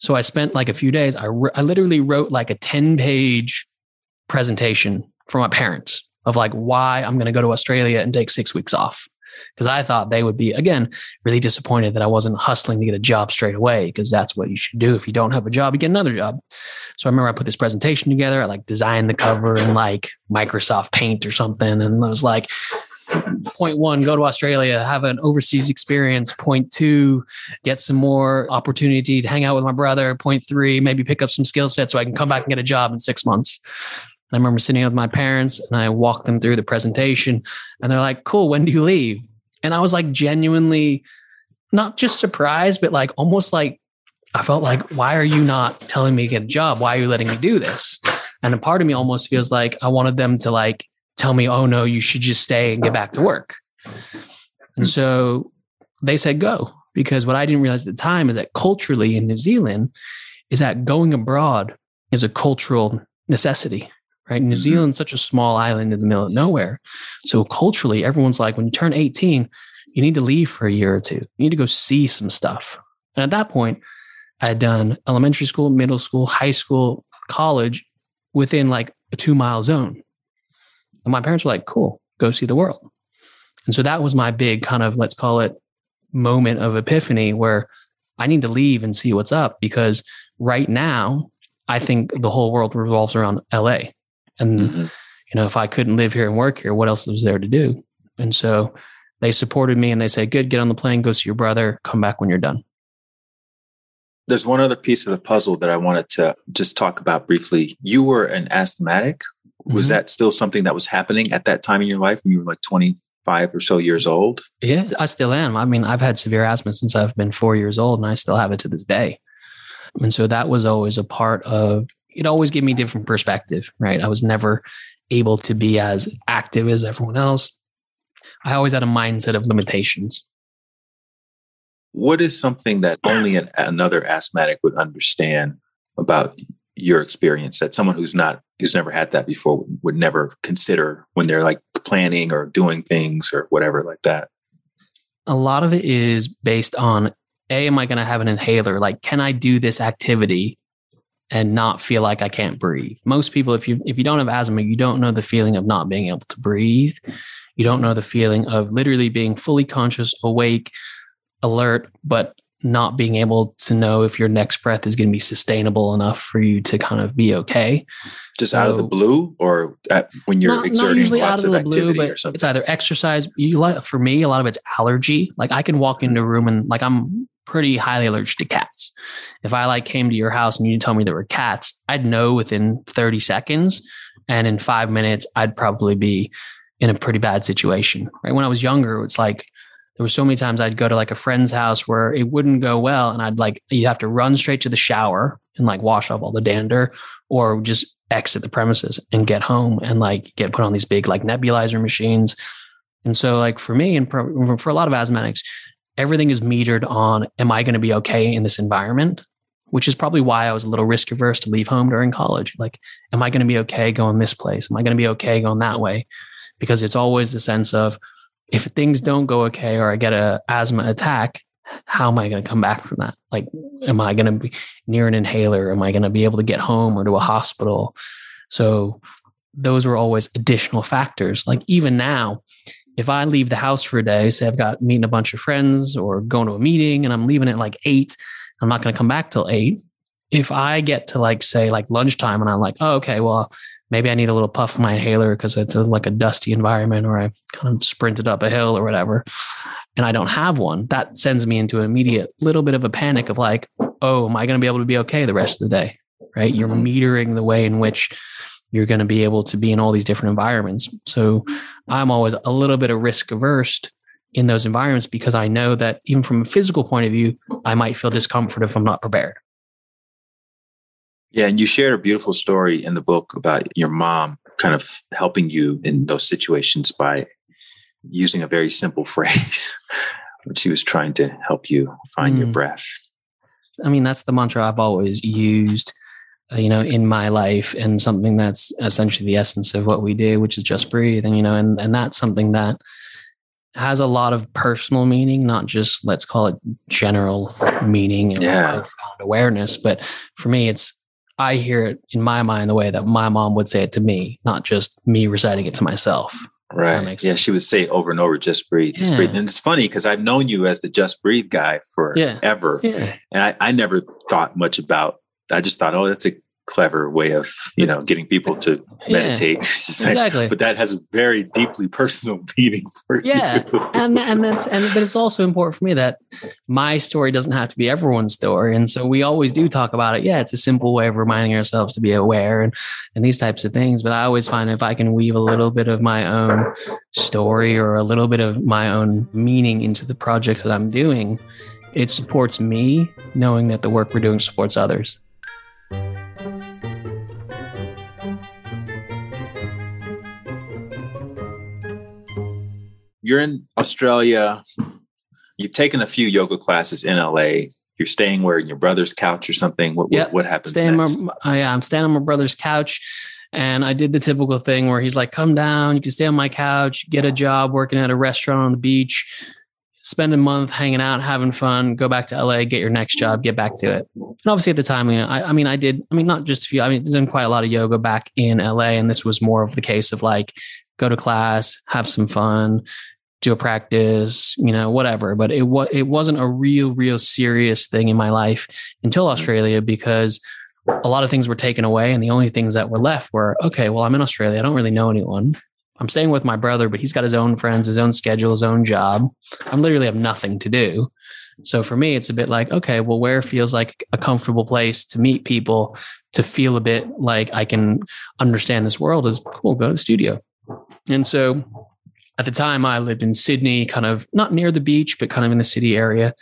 So I spent like a few days, I, re- I literally wrote like a 10 page presentation for my parents of like why I'm going to go to Australia and take six weeks off because I thought they would be, again, really disappointed that I wasn't hustling to get a job straight away because that's what you should do. If you don't have a job, you get another job. So I remember I put this presentation together. I like designed the cover in like Microsoft Paint or something. And I was like, point one, go to Australia, have an overseas experience. Point two, get some more opportunity to hang out with my brother. Point three, maybe pick up some skill sets so I can come back and get a job in six months. I remember sitting with my parents and I walked them through the presentation and they're like, cool, when do you leave? And I was like genuinely not just surprised, but like almost like I felt like, why are you not telling me to get a job? Why are you letting me do this? And a part of me almost feels like I wanted them to like tell me, oh no, you should just stay and get back to work. And so they said go because what I didn't realize at the time is that culturally in New Zealand is that going abroad is a cultural necessity right? New mm-hmm. Zealand's such a small island in the middle of nowhere. So culturally, everyone's like, when you turn 18, you need to leave for a year or two. You need to go see some stuff. And at that point, I had done elementary school, middle school, high school, college within like a two mile zone. And my parents were like, cool, go see the world. And so that was my big kind of, let's call it moment of epiphany where I need to leave and see what's up because right now, I think the whole world revolves around LA. And, mm-hmm. you know, if I couldn't live here and work here, what else was there to do? And so they supported me and they said, good, get on the plane, go see your brother, come back when you're done. There's one other piece of the puzzle that I wanted to just talk about briefly. You were an asthmatic. Was mm-hmm. that still something that was happening at that time in your life when you were like 25 or so years old? Yeah, I still am. I mean, I've had severe asthma since I've been four years old and I still have it to this day. And so that was always a part of it always gave me different perspective, right? I was never able to be as active as everyone else. I always had a mindset of limitations. What is something that only an, another asthmatic would understand about your experience that someone who's not who's never had that before would never consider when they're like planning or doing things or whatever like that? A lot of it is based on a am I going to have an inhaler? Like can I do this activity and not feel like I can't breathe. Most people, if you if you don't have asthma, you don't know the feeling of not being able to breathe. You don't know the feeling of literally being fully conscious, awake, alert, but not being able to know if your next breath is going to be sustainable enough for you to kind of be okay. Just so, out of the blue, or at, when you're not, exerting not usually lots out of, of the blue, but or something. it's either exercise. You like for me, a lot of it's allergy. Like I can walk mm. into a room and like I'm pretty highly allergic to cats. If I like came to your house and you told me there were cats, I'd know within 30 seconds, and in five minutes, I'd probably be in a pretty bad situation. Right when I was younger, it's like there were so many times I'd go to like a friend's house where it wouldn't go well, and I'd like you'd have to run straight to the shower and like wash off all the dander, or just exit the premises and get home and like get put on these big like nebulizer machines. And so, like for me and for, for a lot of asthmatics, everything is metered on: Am I going to be okay in this environment? Which is probably why I was a little risk averse to leave home during college. Like, am I going to be okay going this place? Am I going to be okay going that way? Because it's always the sense of if things don't go okay or I get a asthma attack, how am I going to come back from that? Like, am I going to be near an inhaler? Am I going to be able to get home or to a hospital? So those were always additional factors. Like even now, if I leave the house for a day, say I've got meeting a bunch of friends or going to a meeting and I'm leaving at like eight, I'm not going to come back till eight. If I get to like say like lunchtime and I'm like, oh, okay, well, maybe I need a little puff of my inhaler because it's a, like a dusty environment or I kind of sprinted up a hill or whatever, and I don't have one, that sends me into an immediate little bit of a panic of like, oh, am I going to be able to be okay the rest of the day? Right. You're metering the way in which you're going to be able to be in all these different environments. So I'm always a little bit of risk averse in those environments because I know that even from a physical point of view, I might feel discomfort if I'm not prepared. Yeah, and you shared a beautiful story in the book about your mom kind of helping you in those situations by using a very simple phrase when she was trying to help you find mm. your breath. I mean, that's the mantra I've always used, Uh, you know, in my life, and something that's essentially the essence of what we do, which is just breathe. And you know, and and that's something that has a lot of personal meaning, not just let's call it general meaning and yeah. profound awareness. But for me, it's I hear it in my mind the way that my mom would say it to me, not just me reciting it to myself. Right. Yeah, she would say over and over, just breathe, just yeah. breathe. And it's funny because I've known you as the just breathe guy forever. Yeah. yeah. And I, I never thought much about I just thought, oh, that's a clever way of you know getting people to meditate. Yeah, exactly. but that has a very deeply personal meaning for yeah you. and and that's and but it's also important for me that my story doesn't have to be everyone's story and so we always do talk about it. Yeah it's a simple way of reminding ourselves to be aware and and these types of things but i always find if i can weave a little bit of my own story or a little bit of my own meaning into the projects that i'm doing it supports me knowing that the work we're doing supports others you're in Australia. You've taken a few yoga classes in LA. You're staying where in your brother's couch or something. What yep. what, what, happens staying next? My, I, I'm staying on my brother's couch, and I did the typical thing where he's like, "Come down. You can stay on my couch. Get a job working at a restaurant on the beach." spend a month hanging out, having fun, go back to LA, get your next job, get back to it. And obviously at the time, I, I mean, I did, I mean, not just a few, I mean, done quite a lot of yoga back in LA. And this was more of the case of like, go to class, have some fun, do a practice, you know, whatever. But it was it wasn't a real, real serious thing in my life until mm-hmm. Australia because a lot of things were taken away, and the only things that were left were okay. Well, I'm in Australia. I don't really know anyone. I'm staying with my brother, but he's got his own friends, his own schedule, his own job. I literally have nothing to do. So for me, it's a bit like, okay, well, where feels like a comfortable place to meet people, to feel a bit like I can understand this world is cool, go to the studio. And so at the time I lived in Sydney, kind of not near the beach, but kind of in the city area.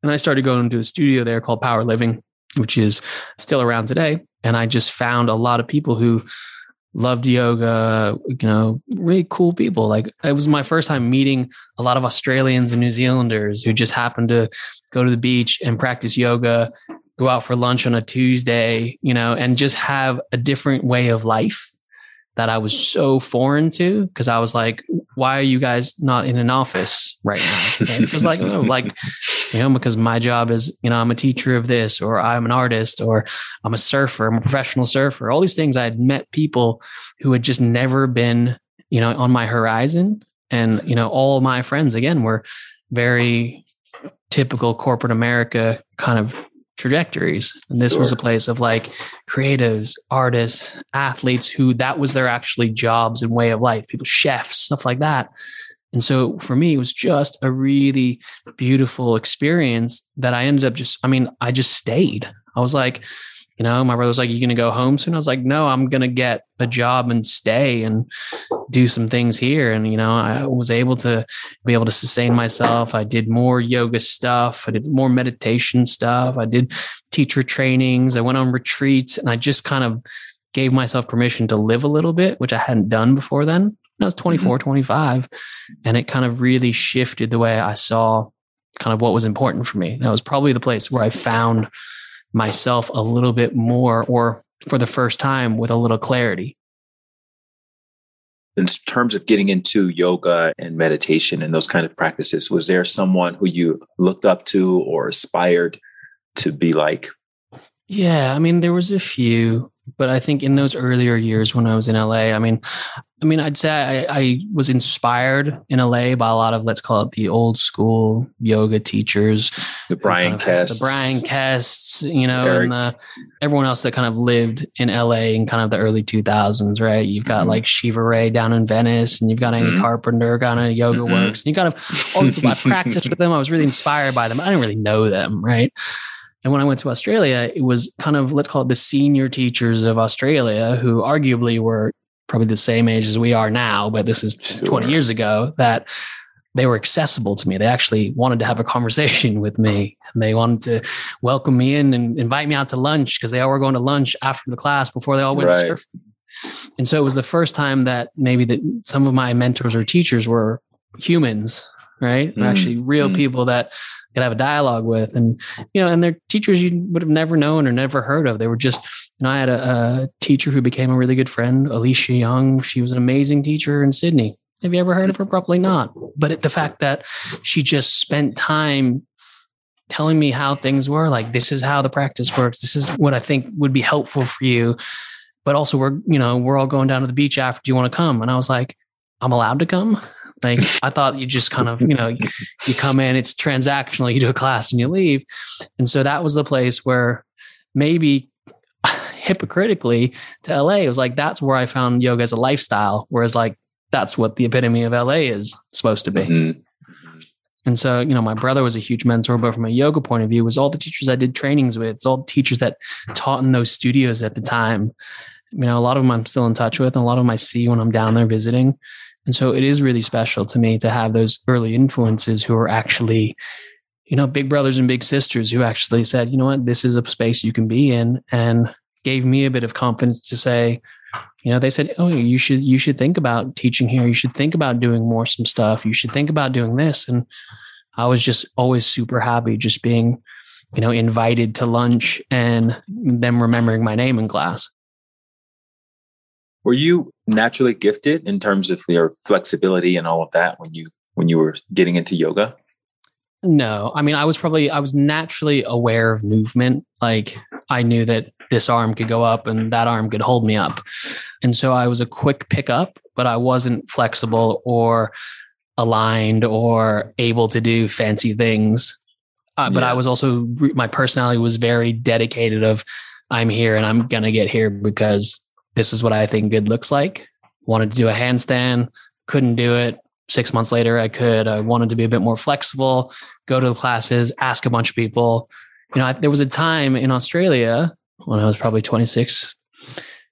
And I started going to a studio there called Power Living, which is still around today. And I just found a lot of people who loved yoga, you know, really cool people. Like it was my first time meeting a lot of Australians and New Zealanders who just happened to go to the beach and practice yoga, go out for lunch on a Tuesday, you know, and just have a different way of life that I was so foreign to because I was like, why are you guys not in an office right now? It was like, oh, like, you know, because my job is, you know, I'm a teacher of this, or I'm an artist, or I'm a surfer, I'm a professional surfer. All these things I had met people who had just never been, you know, on my horizon. And, you know, all my friends, again, were very typical corporate America kind of trajectories. And this sure. was a place of like creatives, artists, athletes who that was their actually jobs and way of life, people, chefs, stuff like that. And so for me, it was just a really beautiful experience that I ended up just, I mean, I just stayed. I was like, you know, my brother was like, You gonna go home soon? I was like, No, I'm gonna get a job and stay and do some things here. And, you know, I was able to be able to sustain myself. I did more yoga stuff, I did more meditation stuff, I did teacher trainings, I went on retreats, and I just kind of gave myself permission to live a little bit, which I hadn't done before then. I was 24, mm-hmm. 25. And it kind of really shifted the way I saw kind of what was important for me. That was probably the place where I found myself a little bit more or for the first time with a little clarity. In terms of getting into yoga and meditation and those kind of practices was there someone who you looked up to or aspired to be like? Yeah i mean there was a few but I think in those earlier years when I was in LA, I mean, I mean, I'd say I, I, was inspired in LA by a lot of let's call it the old school yoga teachers, the Bryan Kests, the Bryan Kests, you know, Eric. and the, everyone else that kind of lived in LA in kind of the early 2000s, right? You've got mm-hmm. like Shiva Rea down in Venice, and you've got Amy mm-hmm. Carpenter kind of Yoga mm-hmm. Works, and you kind of all people I practiced with them. I was really inspired by them. I didn't really know them, right? And when I went to Australia, it was kind of, let's call it the senior teachers of Australia, who arguably were probably the same age as we are now, but this is sure. 20 years ago, that they were accessible to me. They actually wanted to have a conversation with me. And they wanted to welcome me in and invite me out to lunch because they all were going to lunch after the class before they all went right. surfing. And so it was the first time that maybe that some of my mentors or teachers were humans, right? Mm. Actually real mm. people that could have a dialogue with. And you know and they're teachers you would have never known or never heard of. They were just you know i had a, a teacher who became a really good friend alicia young. She was an amazing teacher in sydney. Have you ever heard of her? Probably not. But it, the fact that she just spent time telling me how things were like this is how the practice works. This is what i think would be helpful for you. But also we're you know we're all going down to the beach after do you want to come? And i was like i'm allowed to come like I thought you just kind of, you know, you, you come in, it's transactional, you do a class and you leave. And so that was the place where maybe hypocritically to LA, it was like that's where I found yoga as a lifestyle. Whereas like that's what the epitome of LA is supposed to be. Mm-hmm. And so, you know, my brother was a huge mentor, but from a yoga point of view, was all the teachers I did trainings with, it's all the teachers that taught in those studios at the time. You know, a lot of them I'm still in touch with, and a lot of them I see when I'm down there visiting. And so it is really special to me to have those early influences who are actually, you know, big brothers and big sisters who actually said, you know what, this is a space you can be in and gave me a bit of confidence to say, you know, they said, Oh, you should you should think about teaching here. You should think about doing more some stuff. You should think about doing this. And I was just always super happy just being, you know, invited to lunch and them remembering my name in class. Were you naturally gifted in terms of your flexibility and all of that when you when you were getting into yoga? No, I mean, I was probably I was naturally aware of movement. Like I knew that this arm could go up and that arm could hold me up, and so I was a quick pickup, but I wasn't flexible or aligned or able to do fancy things. Uh, but yeah. I was also my personality was very dedicated. Of I'm here and I'm gonna get here because this is what I think good looks like. Wanted to do a handstand, couldn't do it. Six months later, I could. I wanted to be a bit more flexible, go to the classes, ask a bunch of people. You know, I, there was a time in Australia when I was probably 26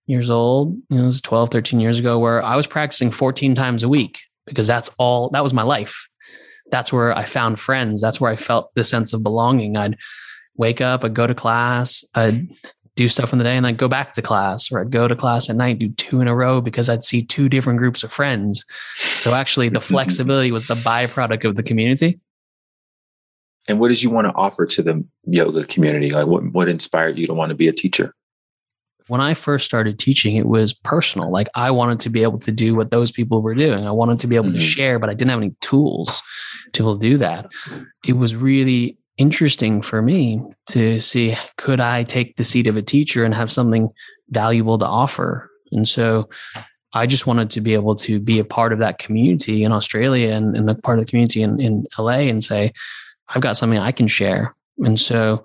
years old, you know, it was 12, 13 years ago, where I was practicing 14 times a week because that's all, that was my life. That's where I found friends. That's where I felt the sense of belonging. I'd wake up, I'd go to class, I'd do stuff in the day and then go back to class or I'd go to class at night, do two in a row because I'd see two different groups of friends. So actually the flexibility was the byproduct of the community. And what did you want to offer to the yoga community? Like what, what inspired you to want to be a teacher? When I first started teaching, it was personal. Like I wanted to be able to do what those people were doing. I wanted to be able mm-hmm. to share, but I didn't have any tools to to do that. It was really interesting for me to see could I take the seat of a teacher and have something valuable to offer. And so I just wanted to be able to be a part of that community in Australia and, and the part of the community in, in LA and say, I've got something I can share. And so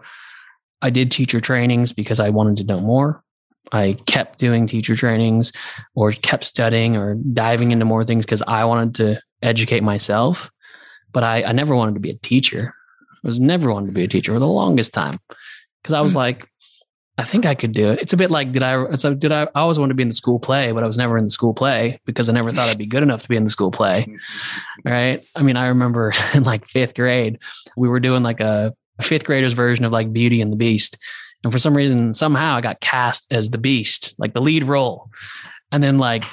I did teacher trainings because I wanted to know more. I kept doing teacher trainings or kept studying or diving into more things because I wanted to educate myself. But I, I never wanted to be a teacher. I was never wanted to be a teacher for the longest time because I was mm. like, I think I could do it. It's a bit like did I? So did I? I always wanted to be in the school play, but I was never in the school play because I never thought I'd be good enough to be in the school play. Right? I mean, I remember in like fifth grade, we were doing like a fifth graders version of like Beauty and the Beast, and for some reason, somehow I got cast as the Beast, like the lead role, and then like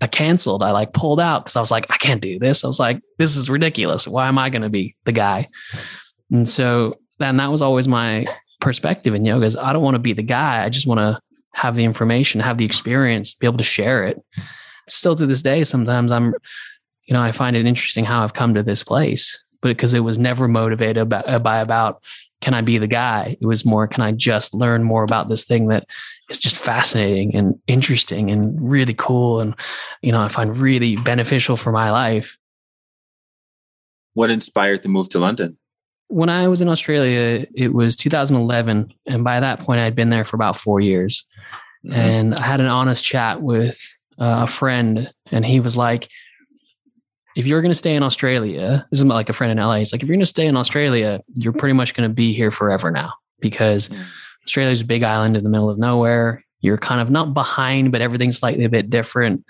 I canceled. I like pulled out because I was like, I can't do this. I was like, this is ridiculous. Why am I going to be the guy? And so, and that was always my perspective in yoga is I don't want to be the guy. I just want to have the information, have the experience, be able to share it. Still to this day, sometimes I'm, you know, I find it interesting how I've come to this place, but because it was never motivated by, uh, by about can I be the guy? It was more, can I just learn more about this thing that is just fascinating and interesting and really cool and, you know, I find really beneficial for my life. What inspired the move to London? When I was in Australia, it was 2011. And by that point, I'd been there for about four years. Mm-hmm. And I had an honest chat with uh, a friend, and he was like, if you're going to stay in Australia, this is like a friend in LA. He's like, if you're going to stay in Australia, you're pretty much going to be here forever now because mm-hmm. Australia's a big island in the middle of nowhere. You're kind of not behind, but everything's slightly a bit different.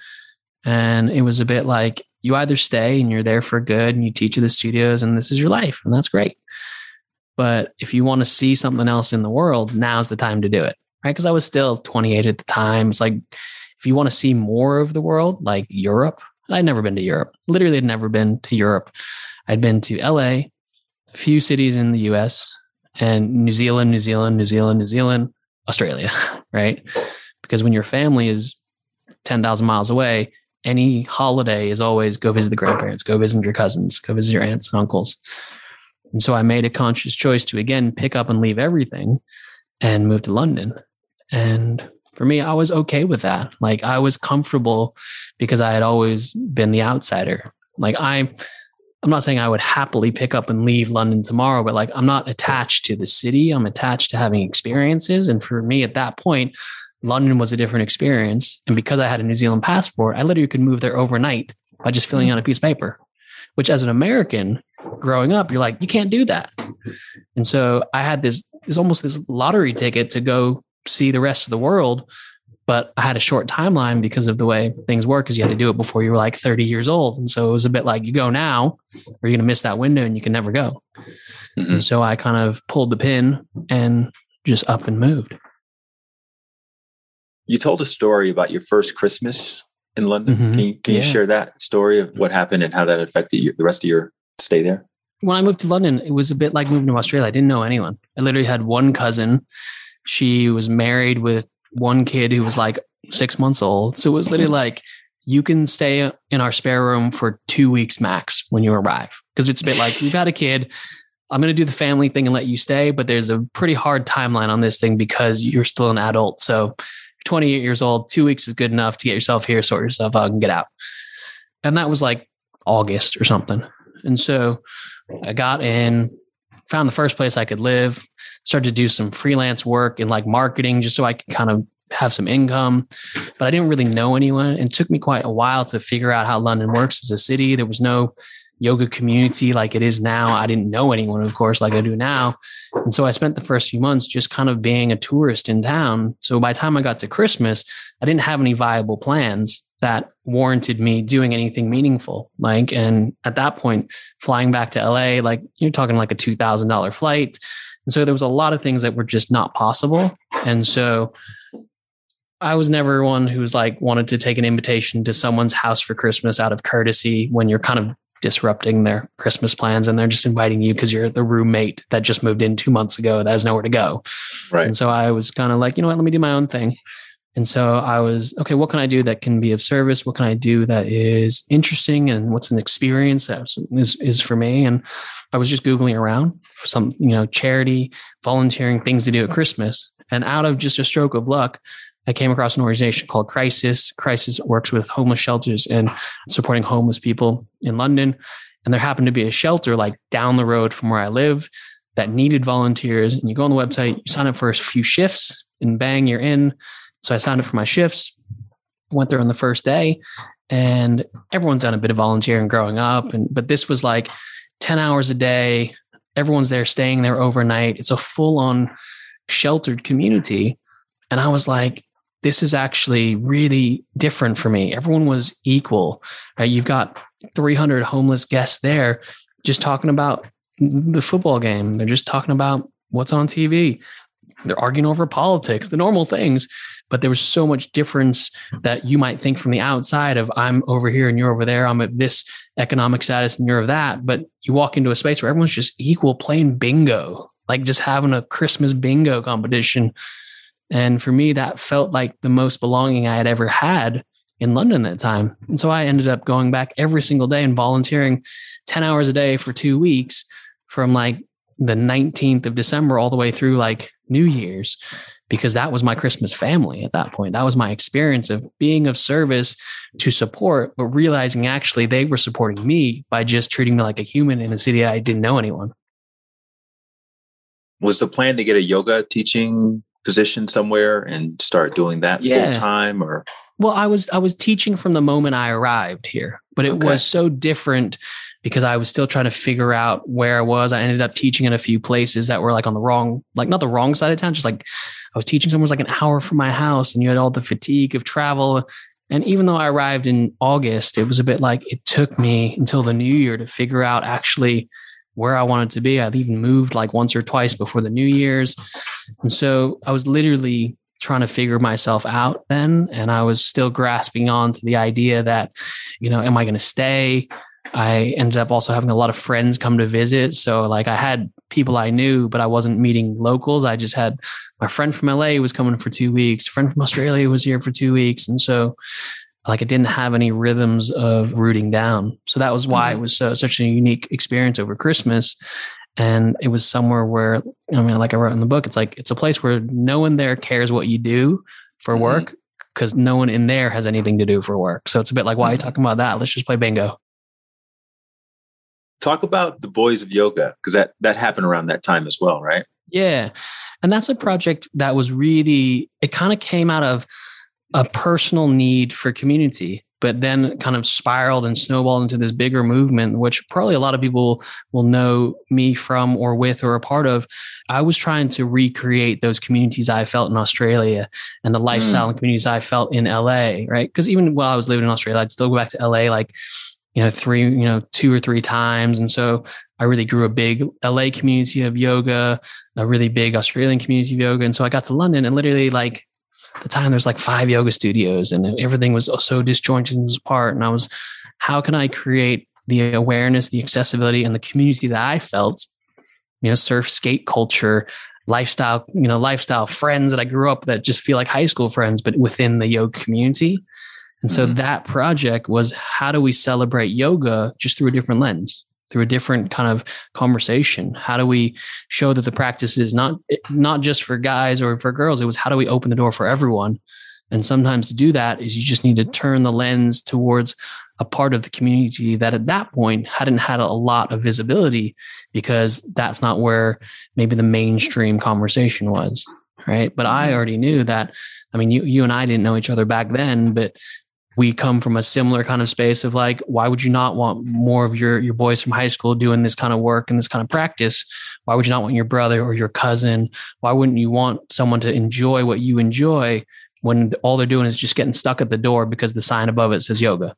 And it was a bit like you either stay and you're there for good and you teach at the studios and this is your life and that's great. But if you want to see something else in the world, now's the time to do it. Right. Because I was still 28 at the time. It's like if you want to see more of the world, like Europe, I'd never been to Europe. Literally had never been to Europe. I'd been to LA, a few cities in the US, and New Zealand, New Zealand, New Zealand, New Zealand, Australia, right? Because when your family is 10,000 miles away, any holiday is always go visit the grandparents, go visit your cousins, go visit your aunts and uncles. And so I made a conscious choice to again pick up and leave everything and move to London. And for me, I was okay with that. Like I was comfortable because I had always been the outsider. Like I I'm not saying I would happily pick up and leave London tomorrow, but like I'm not attached to the city. I'm attached to having experiences. And for me at that point, London was a different experience. And because I had a New Zealand passport, I literally could move there overnight by just filling out a piece of paper, which as an American growing up, you're like, you can't do that. And so I had this, this almost this lottery ticket to go see the rest of the world. But I had a short timeline because of the way things work, because you had to do it before you were like 30 years old. And so it was a bit like you go now, or you're going to miss that window and you can never go. Mm-hmm. And so I kind of pulled the pin and just up and moved. You told a story about your first Christmas in London. Mm-hmm. Can, you, can yeah. you share that story of what happened and how that affected you, the rest of your stay there? When I moved to London, it was a bit like moving to Australia. I didn't know anyone. I literally had one cousin. She was married with one kid who was like six months old. So it was literally like, you can stay in our spare room for two weeks max when you arrive. Because it's a bit like, we've had a kid. I'm going to do the family thing and let you stay, but there's a pretty hard timeline on this thing because you're still an adult. So 28 years old, two weeks is good enough to get yourself here, sort yourself out, and get out. And that was like August or something. And so I got in, found the first place I could live, started to do some freelance work and like marketing just so I could kind of have some income. But I didn't really know anyone. And it took me quite a while to figure out how London works as a city. There was no yoga community like it is now. I didn't know anyone, of course, like I do now. And so I spent the first few months just kind of being a tourist in town. So by the time I got to Christmas, I didn't have any viable plans that warranted me doing anything meaningful. Like, and at that point, flying back to LA, like you're talking like a $2,000 flight. And so there was a lot of things that were just not possible. And so I was never one who's like wanted to take an invitation to someone's house for Christmas out of courtesy when you're kind of disrupting their Christmas plans and they're just inviting you because you're the roommate that just moved in two months ago that has nowhere to go. Right. And so I was kind of like, you know what, let me do my own thing. And so I was, okay, what can I do that can be of service? What can I do that is interesting? And what's an experience that is, is for me? And I was just Googling around for some, you know, charity, volunteering things to do at Christmas. And out of just a stroke of luck, I came across an organization called Crisis. Crisis works with homeless shelters and supporting homeless people in London. And there happened to be a shelter like down the road from where I live that needed volunteers. And you go on the website, you sign up for a few shifts, and bang, you're in. So I signed up for my shifts, went there on the first day, and everyone's done a bit of volunteering growing up. And but this was like 10 hours a day. Everyone's there staying there overnight. It's a full on sheltered community. And I was like, this is actually really different for me. Everyone was equal. Right? You've got 300 homeless guests there just talking about the football game. They're just talking about what's on TV. They're arguing over politics, the normal things. But there was so much difference that you might think from the outside of I'm over here and you're over there. I'm at this economic status and you're of that. But you walk into a space where everyone's just equal playing bingo, like just having a Christmas bingo competition. And for me, that felt like the most belonging I had ever had in London at that time. And so I ended up going back every single day and volunteering 10 hours a day for two weeks from like the 19th of December all the way through like New Year's because that was my Christmas family at that point. That was my experience of being of service to support, but realizing actually they were supporting me by just treating me like a human in a city I didn't know anyone. Was the plan to get a yoga teaching position somewhere and start doing that yeah. full time or well, I was I was teaching from the moment I arrived here, but it okay. was so different because I was still trying to figure out where I was. I ended up teaching in a few places that were like on the wrong, like not the wrong side of town, just like I was teaching somewhere was like an hour from my house, and you had all the fatigue of travel. And even though I arrived in August, it was a bit like it took me until the new year to figure out actually where I wanted to be. I'd even moved like once or twice before the New Year's. And so I was literally trying to figure myself out then. And I was still grasping on to the idea that, you know, am I going to stay? I ended up also having a lot of friends come to visit. So like I had people I knew, but I wasn't meeting locals. I just had my friend from LA was coming for two weeks, friend from Australia was here for two weeks. And so like I didn't have any rhythms of rooting down. So that was why mm-hmm. it was so, such a unique experience over Christmas and it was somewhere where i mean like i wrote in the book it's like it's a place where no one there cares what you do for mm-hmm. work because no one in there has anything to do for work so it's a bit like why are you mm-hmm. talking about that let's just play bingo talk about the boys of yoga because that that happened around that time as well right yeah and that's a project that was really it kind of came out of a personal need for community but then kind of spiraled and snowballed into this bigger movement, which probably a lot of people will know me from or with or a part of. I was trying to recreate those communities I felt in Australia and the lifestyle mm. and communities I felt in LA, right? Because even while I was living in Australia, I'd still go back to LA like, you know, three, you know, two or three times. And so I really grew a big LA community of yoga, a really big Australian community of yoga. And so I got to London and literally like the time there's like five yoga studios and everything was so disjointed and apart. And I was, how can I create the awareness, the accessibility, and the community that I felt, you know, surf skate culture, lifestyle, you know, lifestyle friends that I grew up that just feel like high school friends, but within the yoga community. And so mm-hmm. that project was how do we celebrate yoga just through a different lens? Through a different kind of conversation. How do we show that the practice is not not just for guys or for girls it was how do we open the door for everyone? And sometimes to do that is you just need to turn the lens towards a part of the community that at that point hadn't had a lot of visibility because that's not where maybe the mainstream conversation was right? But i mm-hmm. already knew that i mean you you and i didn't know each other back then but we come from a similar kind of space of like why would you not want more of your your boys from high school doing this kind of work and this kind of practice? Why would you not want your brother or your cousin? Why wouldn't you want someone to enjoy what you enjoy when all they're doing is just getting stuck at the door because the sign above it says yoga?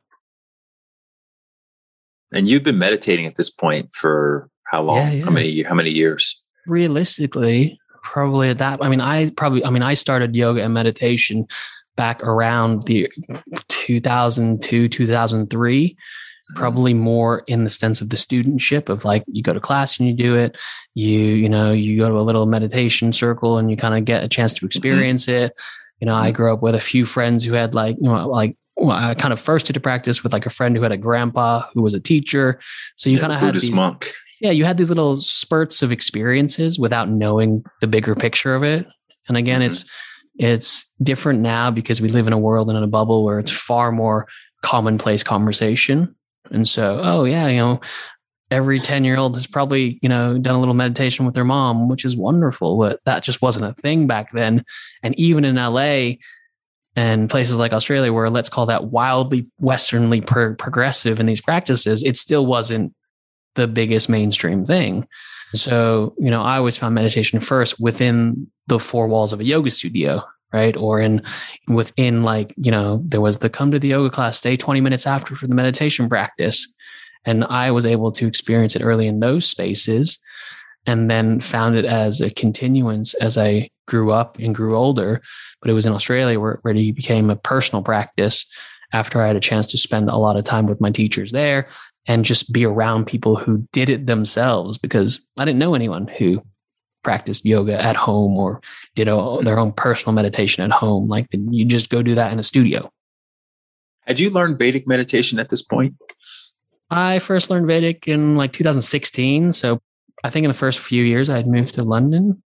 And you've been meditating at this point for how long? Yeah, yeah. how many how many years? Realistically probably at that i mean i probably i mean i started yoga and meditation back around the 2002 2003 mm-hmm. probably more in the sense of the studentship of like you go to class and you do it you you know you go to a little meditation circle and you kind of get a chance to mm-hmm. experience mm-hmm. it you know i mm-hmm. grew up with a few friends who had like you know like well, I kind of first did a practice with like a friend who had a grandpa who was a teacher. So you yeah, kind of had these, monk. yeah, you had these little spurts of experiences without knowing the bigger picture of it. And again, mm-hmm. it's It's different now because we live in a world and in a bubble where it's far more commonplace conversation. And so, oh yeah, you know, every 10 year old has probably, you know, done a little meditation with their mom, which is wonderful, but that just wasn't a thing back then. And even in LA and places like Australia, where let's call that wildly Westernly pro- progressive in these practices, it still wasn't the biggest mainstream thing. So, you know, I always found meditation first within the four walls of a yoga studio, right? Or in within like, you know, there was the come to the yoga class, stay 20 minutes after for the meditation practice. And I was able to experience it early in those spaces and then found it as a continuance as I grew up and grew older. But it was in Australia where, it became a personal practice after I had a chance to spend a lot of time with my teachers there and just be around people who did it themselves because I didn't know anyone who practiced yoga at home or did a, their own personal meditation at home. Like you just go do that in a studio. Had you learned Vedic meditation at this point? I first learned Vedic in like 2016. So I think in the first few years I had moved to London.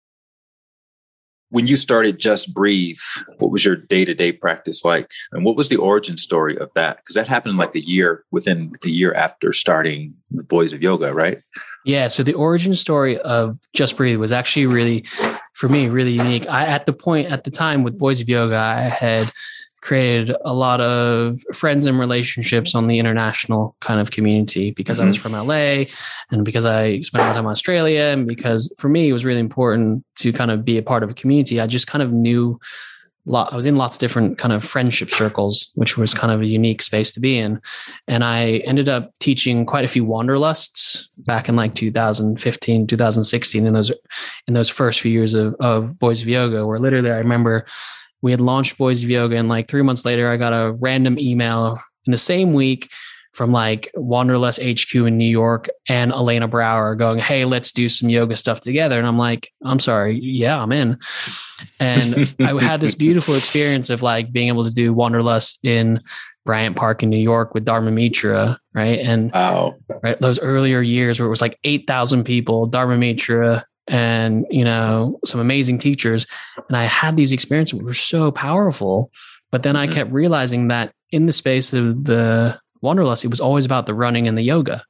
When you started Just Breathe, what was your day to day practice like? And what was the origin story of that? Because that happened like a year within the year after starting the Boys of Yoga, right? Yeah. So the origin story of Just Breathe was actually really, for me, really unique. I, at the point, at the time with Boys of Yoga, I had created a lot of friends and relationships on the international kind of community because mm-hmm. I was mm-hmm. from LA and because I spent a lot of time in Australia and because for me it was really important to kind of be a part of a community. I just kind of knew lot, I was in lots of different kind of friendship circles, which was kind of a unique space to be in. And I ended up teaching quite a few wanderlusts back in like 2015, 2016 in those in those first few years of, of Boys of Yoga, where literally I remember we had launched Boys of Yoga, and like three months later, I got a random email in the same week from like Wanderlust HQ in New York and Elena Brower going, Hey, let's do some yoga stuff together. And I'm like, I'm sorry. Yeah, I'm in. And I had this beautiful experience of like being able to do Wanderlust in Bryant Park in New York with Dharma Mitra. Right. And wow. right, those earlier years where it was like 8,000 people, Dharma Mitra, and you know some amazing teachers. And i had these experiences that were so powerful but then mm-hmm. i kept realizing that in the space of the wanderlust it was always about the running and the yoga.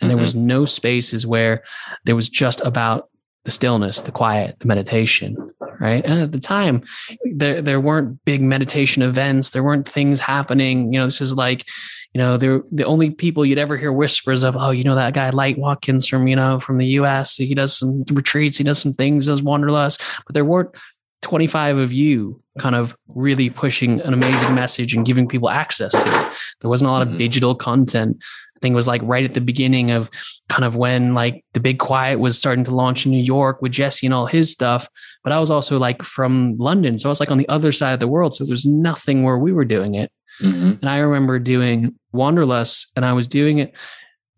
And mm-hmm. there was no spaces where there was just about the stillness the quiet the meditation right? And at the time there there weren't big meditation events. There weren't things happening. You know this is like you know, they're the only people you'd ever hear whispers of, oh, you know, that guy Light Watkins from, you know, from the US. He does some retreats, he does some things, does Wanderlust, but there weren't 25 of you kind of really pushing an amazing message and giving people access to it. There wasn't a lot of mm-hmm. digital content. I think it was like right at the beginning of kind of when like the big quiet was starting to launch in New York with Jesse and all his stuff. But I was also like from London. So I was like on the other side of the world. So there's nothing where we were doing it. Mm-hmm. And I remember doing Wanderlust, and I was doing it.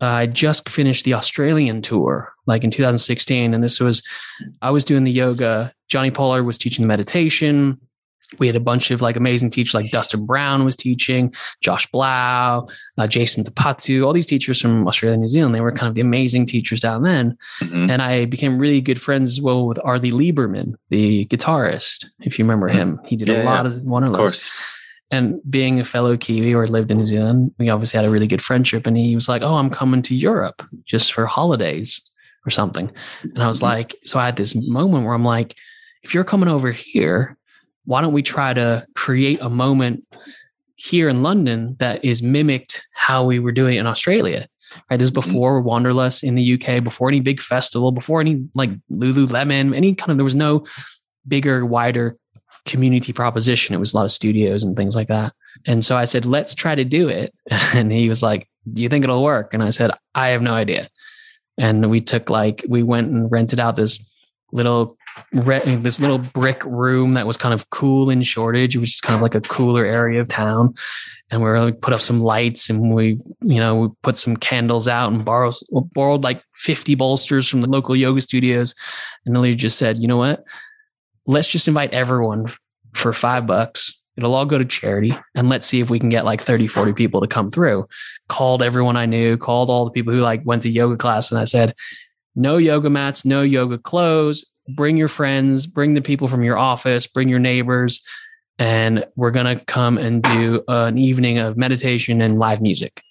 Uh, I just finished the Australian tour, like in 2016, and this was I was doing the yoga. Jonni Pollard was teaching the meditation. We had a bunch of like amazing teachers, like Dustin Brown was teaching, Josh Blau, uh, Jason Tapatu, all these teachers from Australia and New Zealand. They were kind of the amazing teachers down then. Mm-hmm. And I became really good friends as well with Arlie Lieberman, the guitarist. If you remember mm-hmm. him, he did yeah, a lot yeah. of Wanderlust. Of course and being a fellow Kiwi or lived in New Zealand, we obviously had a really good friendship. And he was like, Oh, I'm coming to Europe just for holidays or something. And I was mm-hmm. like, So I had this moment where I'm like, If you're coming over here, why don't we try to create a moment here in London that is mimicked how we were doing it in Australia? Right. This is mm-hmm. before Wanderlust in the UK, before any big festival, before any like Lululemon, any kind of, there was no bigger, wider community proposition. It was a lot of studios and things like that. And so I said, let's try to do it. And he was like, do you think it'll work? And I said, I have no idea. And we took like, we went and rented out this little, this little brick room that was kind of cool in Shoreditch, was just kind of like a cooler area of town. And we were like, put up some lights and we, you know, we put some candles out and borrowed, borrowed like 50 bolsters from the local yoga studios. And Lily just said, you know what? Let's just invite everyone for five bucks. It'll all go to charity and let's see if we can get like 30, 40 people to come through. Called everyone I knew, called all the people who like went to yoga class. And I said, no yoga mats, no yoga clothes, bring your friends, bring the people from your office, bring your neighbors, and we're going to come and do an evening of meditation and live music.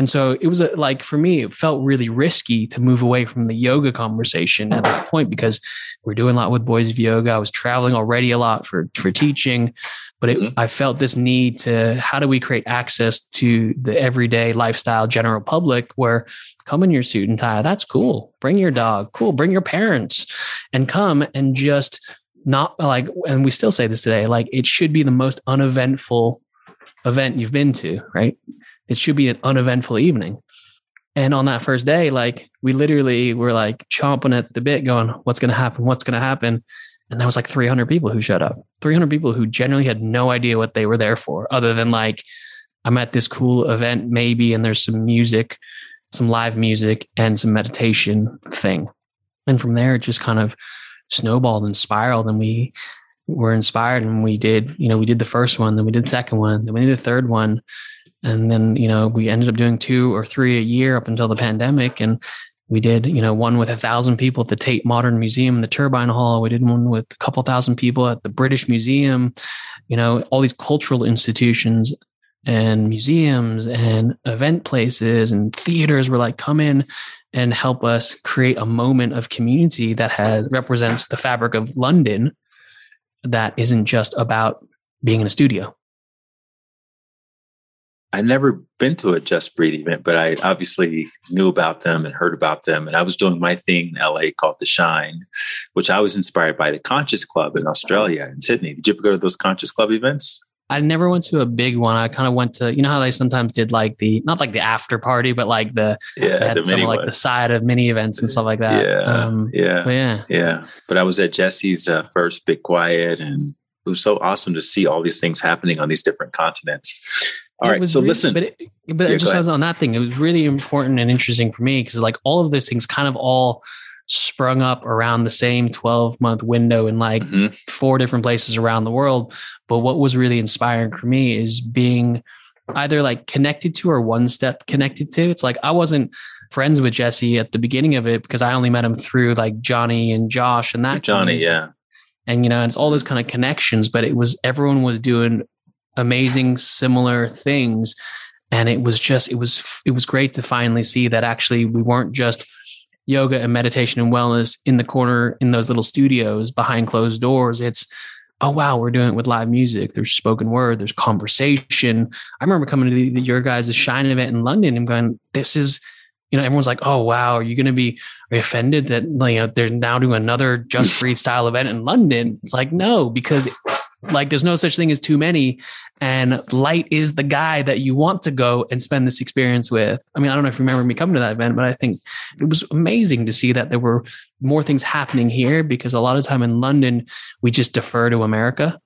And so it was a, like for me, it felt really risky to move away from the yoga conversation at that point because we're doing a lot with Boys of Yoga. I was traveling already a lot for for teaching, but it, mm-hmm. I felt this need to how do we create access to the everyday lifestyle general public where come in your suit and tie, that's cool. Bring your dog, cool. Bring your parents, and come and just not like. And we still say this today, like it should be the most uneventful event you've been to, right? It should be an uneventful evening. And on that first day, like we literally were like chomping at the bit, going, What's going to happen? What's going to happen? And that was like 300 people who showed up, 300 people who generally had no idea what they were there for, other than like, I'm at this cool event, maybe, and there's some music, some live music, and some meditation thing. And from there, it just kind of snowballed and spiraled. And we were inspired and we did, you know, we did the first one, then we did the second one, then we did the third one and then you know we ended up doing two or three a year up until the pandemic. And we did you know one with a thousand people at the tate modern museum in the turbine hall. We did one with a couple thousand people at the british museum you know all these cultural institutions and museums and event places and theaters were like come in and help us create a moment of community that has represents the fabric of london that isn't just about being in a studio I never been to a Just Breathe event, but I obviously knew about them and heard about them. And I was doing my thing in LA called The Shine, which I was inspired by the Conscious Club in Australia in Sydney. Did you ever go to those Conscious Club events? I never went to a big one. I kind of went to, you know how they sometimes did like the not like the after party, but like the yeah, the some like the side of mini events and stuff like that. Yeah, um, yeah, yeah, yeah. But I was at Jesse's uh, first Big Quiet, and it was so awesome to see all these things happening on these different continents. All right. So really, listen, but it, but yeah, just was on that thing. It was really important and interesting for me because like all of those things kind of all sprung up around the same 12 month window in like mm-hmm. four different places around the world. But what was really inspiring for me is being either like connected to or one step connected to. It's like I wasn't friends with Jesse at the beginning of it because I only met him through like Jonni and Josh and that Jonni, yeah. And you know, it's all those kind of connections, but it was everyone was doing amazing similar things. And it was just it was it was great to finally see that actually we weren't just yoga and meditation and wellness in the corner in those little studios behind closed doors. It's oh wow we're doing it with live music. There's spoken word. There's conversation. I remember coming to the, the, your guys' shine event in london and going this is you know everyone's like oh wow are you going to be offended that you know they're now doing another just breathe style event in london? It's like no because like there's no such thing as too many. And light is the guy that you want to go and spend this experience with. I mean, I don't know if you remember me coming to that event, but I think it was amazing to see that there were more things happening here because a lot of time in London, we just defer to America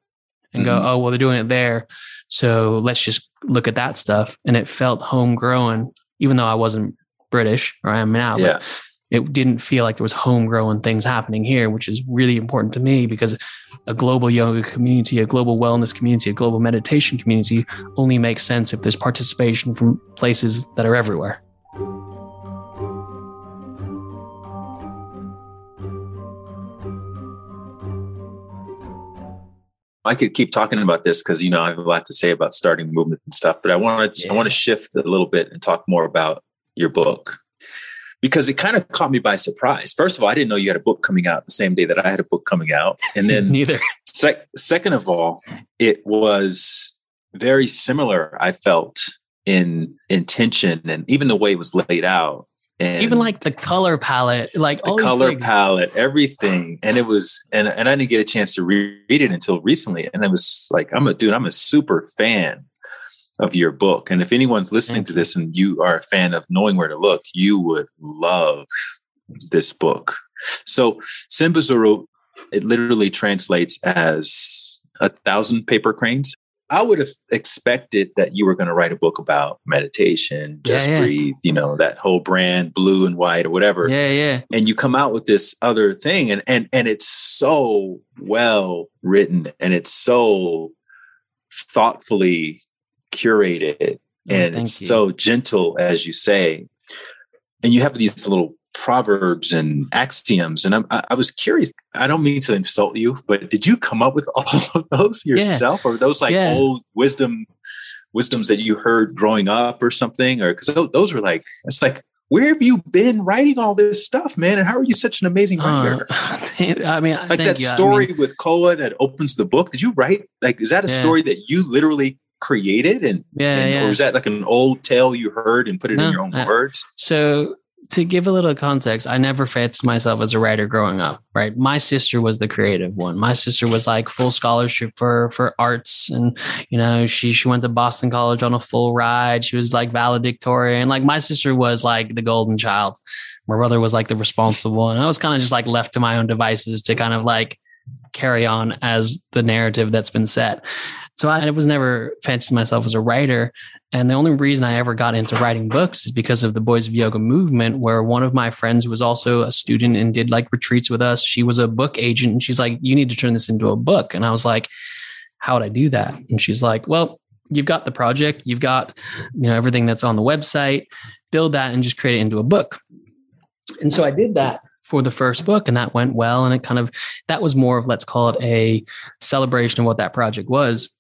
and mm-hmm. go, oh, well, they're doing it there. So let's just look at that stuff. And it felt homegrown, even though I wasn't British or I am now. Yeah it didn't feel like there was homegrown things happening here, which is really important to me because a global yoga community, a global wellness community, a global meditation community only makes sense if there's participation from places that are everywhere. I could keep talking about this because you know I have a lot to say about starting movement and stuff, but I want to yeah. I want to shift a little bit and talk more about your book because it kind of caught me by surprise. First of all, I didn't know you had a book coming out the same day that I had a book coming out. And then neither. Sec- second of all, it was very similar, I felt in intention and even the way it was laid out. And even like the color palette, like the color palette, everything. And it was, and, and I didn't get a chance to read it until recently. And I was like, I'm a dude, I'm a super fan of your book. And if anyone's listening to this and you are a fan of knowing where to look, you would love this book. So Senbazuru, it literally translates as a thousand paper cranes. I would have expected that you were going to write a book about meditation, just yeah, yeah. breathe, you know, that whole brand, blue and white or whatever. Yeah, yeah. And you come out with this other thing and and and it's so well written and it's so thoughtfully curated oh, and it's so gentle as you say and you have these little proverbs and axioms. And I'm, I was curious. I don't mean to insult you, but did you come up with all of those yourself, yeah. or those like yeah. old wisdom wisdoms that you heard growing up, or something? Or because those were like it's like where have you been writing all this stuff, man? And how are you such an amazing writer? Uh, I mean, like that you. story I mean, with Koa that opens the book. Did you write like is that a yeah. story that you literally created and yeah, and, yeah. or was that like an old tale you heard and put it no, in your own words? So to give a little context, I never fancied myself as a writer growing up, right? My sister was the creative one. My sister was like full scholarship for for arts and you know, she she went to Boston College on a full ride. She was like valedictorian. Like my sister was like the golden child. My brother was like the responsible one. I was kind of just like left to my own devices to kind of like carry on as the narrative that's been set. So I was never fancied myself as a writer. And the only reason I ever got into writing books is because of the Boys of Yoga movement, where one of my friends was also a student and did like retreats with us. She was a book agent and she's like, you need to turn this into a book. And I was like, how would I do that? And she's like, well, you've got the project, you've got, you know, everything that's on the website, build that and just create it into a book. And so I did that for the first book and that went well. And it kind of, that was more of, let's call it a celebration of what that project was.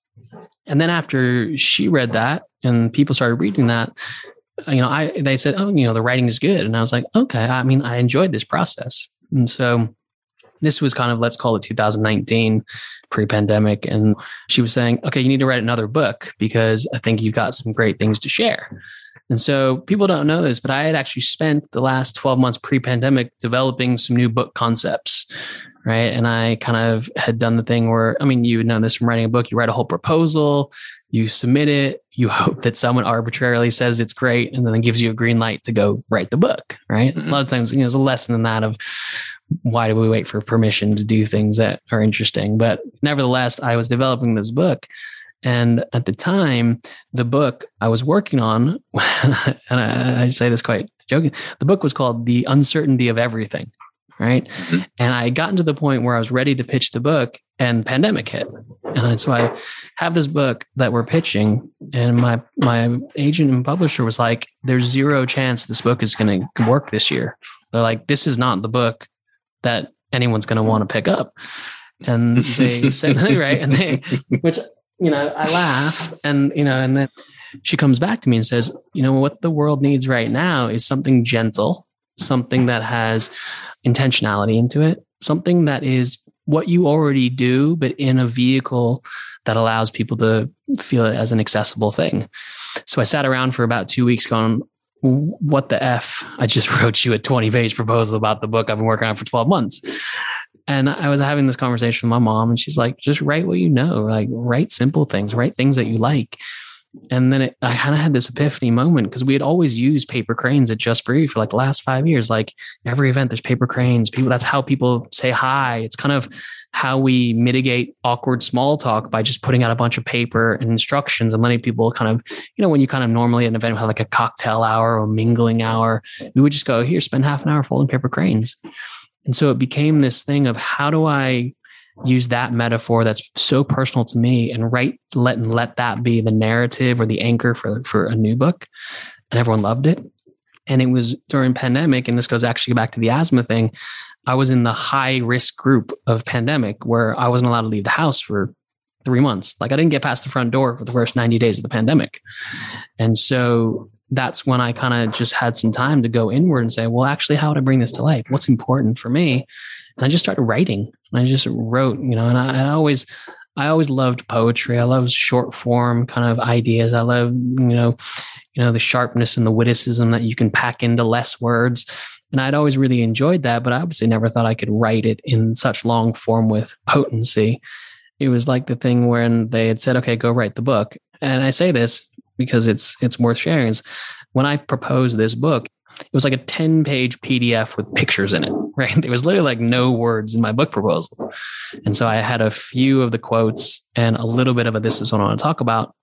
And then after she read that and people started reading that, you know, I they said, "Oh, you know, the writing is good," and I was like, "Okay." I mean, I enjoyed this process, and so this was kind of let's call it 2019 pre-pandemic. And she was saying okay you need to write another book because i think you've got some great things to share and so people don't know this but i had actually spent the last 12 months pre-pandemic developing some new book concepts right? And I kind of had done the thing where, I mean, you would know this from writing a book. You write a whole proposal, you submit it, you hope that someone arbitrarily says it's great, and then gives you a green light to go write the book, right? Mm-hmm. A lot of times, you know, there's a lesson in that of why do we wait for permission to do things that are interesting? But nevertheless, I was developing this book. And at the time, the book I was working on, and I, I say this quite joking, the book was called The Uncertainty of Everything right? Mm-hmm. And I had gotten to the point where I was ready to pitch the book and pandemic hit. And so I have this book that we're pitching and my my agent and publisher was like there's zero chance this book is going to work this year. They're like this is not the book that anyone's going to want to pick up. And they said right and they which you know I laugh and you know and then she comes back to me and says, you know what the world needs right now is something gentle, something that has intentionality into it, something that is what you already do, but in a vehicle that allows people to feel it as an accessible thing. So I sat around for about two weeks going, what the F? I just wrote you a 20 page proposal about the book I've been working on for 12 months. And I was having this conversation with my mom, and she's like, just write what you know, like write simple things, write things that you like and then it, I kind of had this epiphany moment because we had always used paper cranes at Just Breathe for like the last five years. Like every event, there's paper cranes. People, that's how people say hi. It's kind of how we mitigate awkward small talk by just putting out a bunch of paper and instructions and letting people kind of, you know, when you kind of normally at an event have like a cocktail hour or mingling hour, we would just go here, spend half an hour folding paper cranes. And so it became this thing of how do I use that metaphor that's so personal to me and write let and let that be the narrative or the anchor for for a new book. And everyone loved it. And it was during pandemic and this goes actually back to the asthma thing i was in the high risk group of pandemic where i wasn't allowed to leave the house for three months. Like i didn't get past the front door for the first 90 days of the pandemic. And so that's when i kind of just had some time to go inward and say well actually how would i bring this to life what's important for me and I just started writing. And I just wrote, you know, and I, I always, I always loved poetry. I love short form kind of ideas. I love, you know, you know, the sharpness and the witticism that you can pack into less words. And I'd always really enjoyed that, but I obviously never thought I could write it in such long form with potency. It was like the thing when they had said, okay, go write the book. And I say this because it's it's worth sharing is when I proposed this book, it was like a 10 page PDF with pictures in it, right? There was literally like no words in my book proposal. And so I had a few of the quotes and a little bit of a this is what I want to talk about.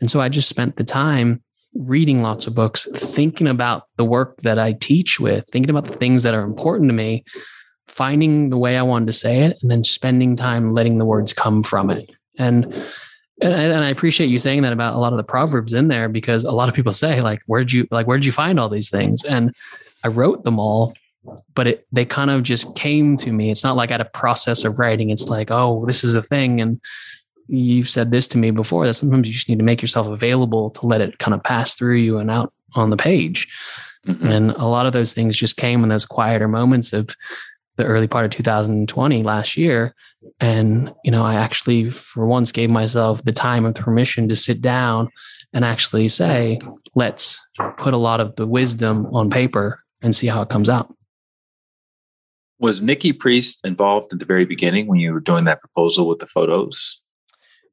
And so I just spent the time reading lots of books, thinking about the work that I teach with, thinking about the things that are important to me, finding the way I wanted to say it, and then spending time letting the words come from it. And and I, and I appreciate you saying that about a lot of the proverbs in there because a lot of people say like, "Where'd you like? Where'd you find all these things?" And I wrote them all but it they kind of just came to me. It's not like I had a process of writing. It's like, oh, this is a thing. And you've said this to me before that sometimes you just need to make yourself available to let it kind of pass through you and out on the page. Mm-hmm. And a lot of those things just came in those quieter moments of the early part of 2020 last year. And, you know, I actually, for once, gave myself the time and permission to sit down and actually say, let's put a lot of the wisdom on paper and see how it comes out. Was Nikki Priest involved at the very beginning when you were doing that proposal with the photos?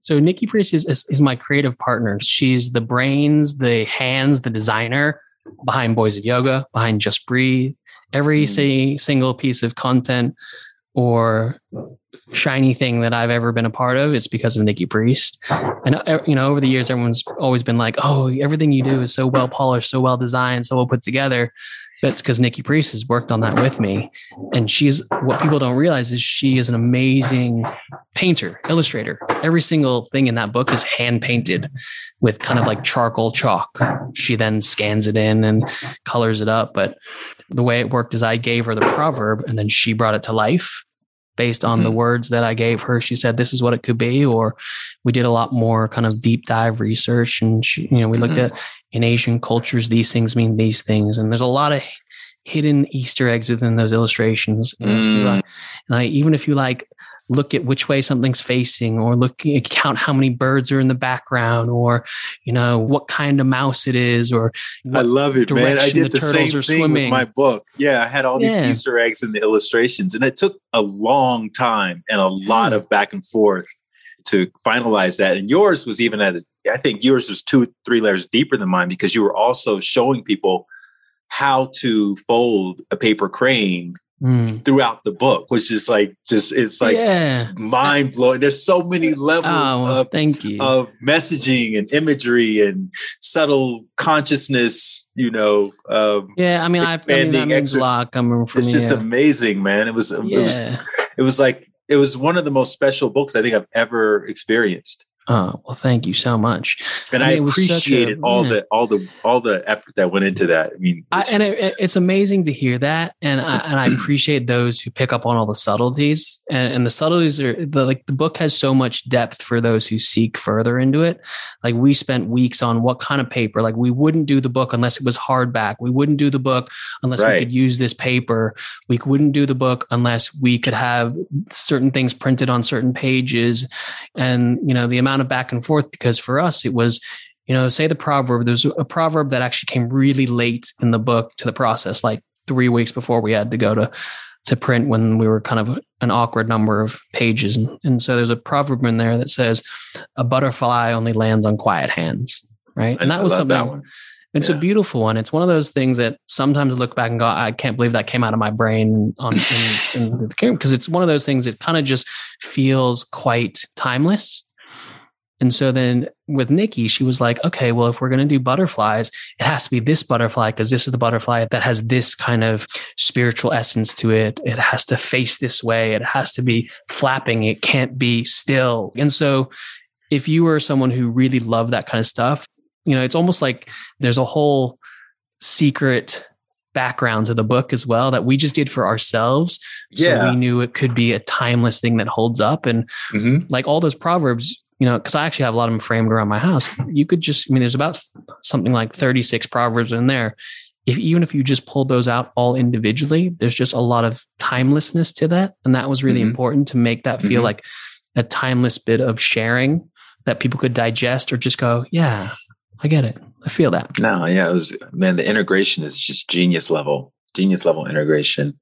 So Nikki Priest is, is, is my creative partner. She's the brains, the hands, the designer behind Boys of Yoga, behind Just Breathe. Every mm. say, single piece of content or shiny thing that I've ever been a part of, it's because of Nikki Priest. And uh, you know, over the years, everyone's always been like, "Oh, everything you do is so well polished, so well designed, so well put together." That's because Nikki Priest has worked on that with me. And she's what people don't realize is she is an amazing painter, illustrator. Every single thing in that book is hand painted with kind of like charcoal chalk. She then scans it in and colors it up. But the way it worked is I gave her the proverb and then she brought it to life based on mm-hmm. the words that I gave her. She said, this is what it could be. Or we did a lot more kind of deep dive research. And she, you know, we mm-hmm. looked at in Asian cultures, these things mean these things. And there's a lot of hidden Easter eggs within those illustrations. Mm. If like, like, even if you like look at which way something's facing or look count how many birds are in the background or you know what kind of mouse it is or I love it man I did the, the same thing swimming. with my book yeah I had all these yeah. Easter eggs in the illustrations and it took a long time and a lot of back and forth to finalize that and yours was even at I think yours was two three layers deeper than mine because you were also showing people how to fold a paper crane mm. throughout the book, which is like just it's like yeah. mind blowing. There's so many levels oh, well, of thank you of messaging and imagery and subtle consciousness. You know, um, yeah. I mean, I, I mean means a lot coming from. It's just amazing, man. It was, yeah. it was, it was like it was one of the most special books I think I've ever experienced. Oh well, thank you so much. And I, mean, I appreciated a, all the all the all the effort that went into that. I mean, I, and it, it's amazing to hear that, and I, and I appreciate those who pick up on all the subtleties. And, and the subtleties are the like the book has so much depth for those who seek further into it. Like we spent weeks on what kind of paper. Like we wouldn't do the book unless it was hardback. We wouldn't do the book unless right. we could use this paper. We wouldn't do the book unless we could have certain things printed on certain pages. And you know the amount of back and forth because for us it was you know say the proverb there's a proverb that actually came really late in the book to the process like three weeks before we had to go to to print when we were kind of an awkward number of pages and, and so there's a proverb in there that says a butterfly only lands on quiet hands right and that was something that it's yeah. a beautiful one. It's one of those things that sometimes I look back and go, I can't believe that came out of my brain on in, in the camera because it's one of those things that kind of just feels quite timeless. And so then with Nikki, she was like, okay, well, if we're going to do butterflies, it has to be this butterfly because this is the butterfly that has this kind of spiritual essence to it. It has to face this way. It has to be flapping. It can't be still. And so if you were someone who really loved that kind of stuff, you know, it's almost like there's a whole secret background to the book as well that we just did for ourselves. Yeah. So we knew it could be a timeless thing that holds up. And mm-hmm. like all those proverbs, you know, because I actually have a lot of them framed around my house. You could just, I mean, there's about something like 36 proverbs in there. If even if you just pulled those out all individually, there's just a lot of timelessness to that. And that was really mm-hmm. important to make that feel mm-hmm. like a timeless bit of sharing that people could digest or just go, yeah, I get it. I feel that. No, yeah, it was man, the integration is just genius level, genius level integration.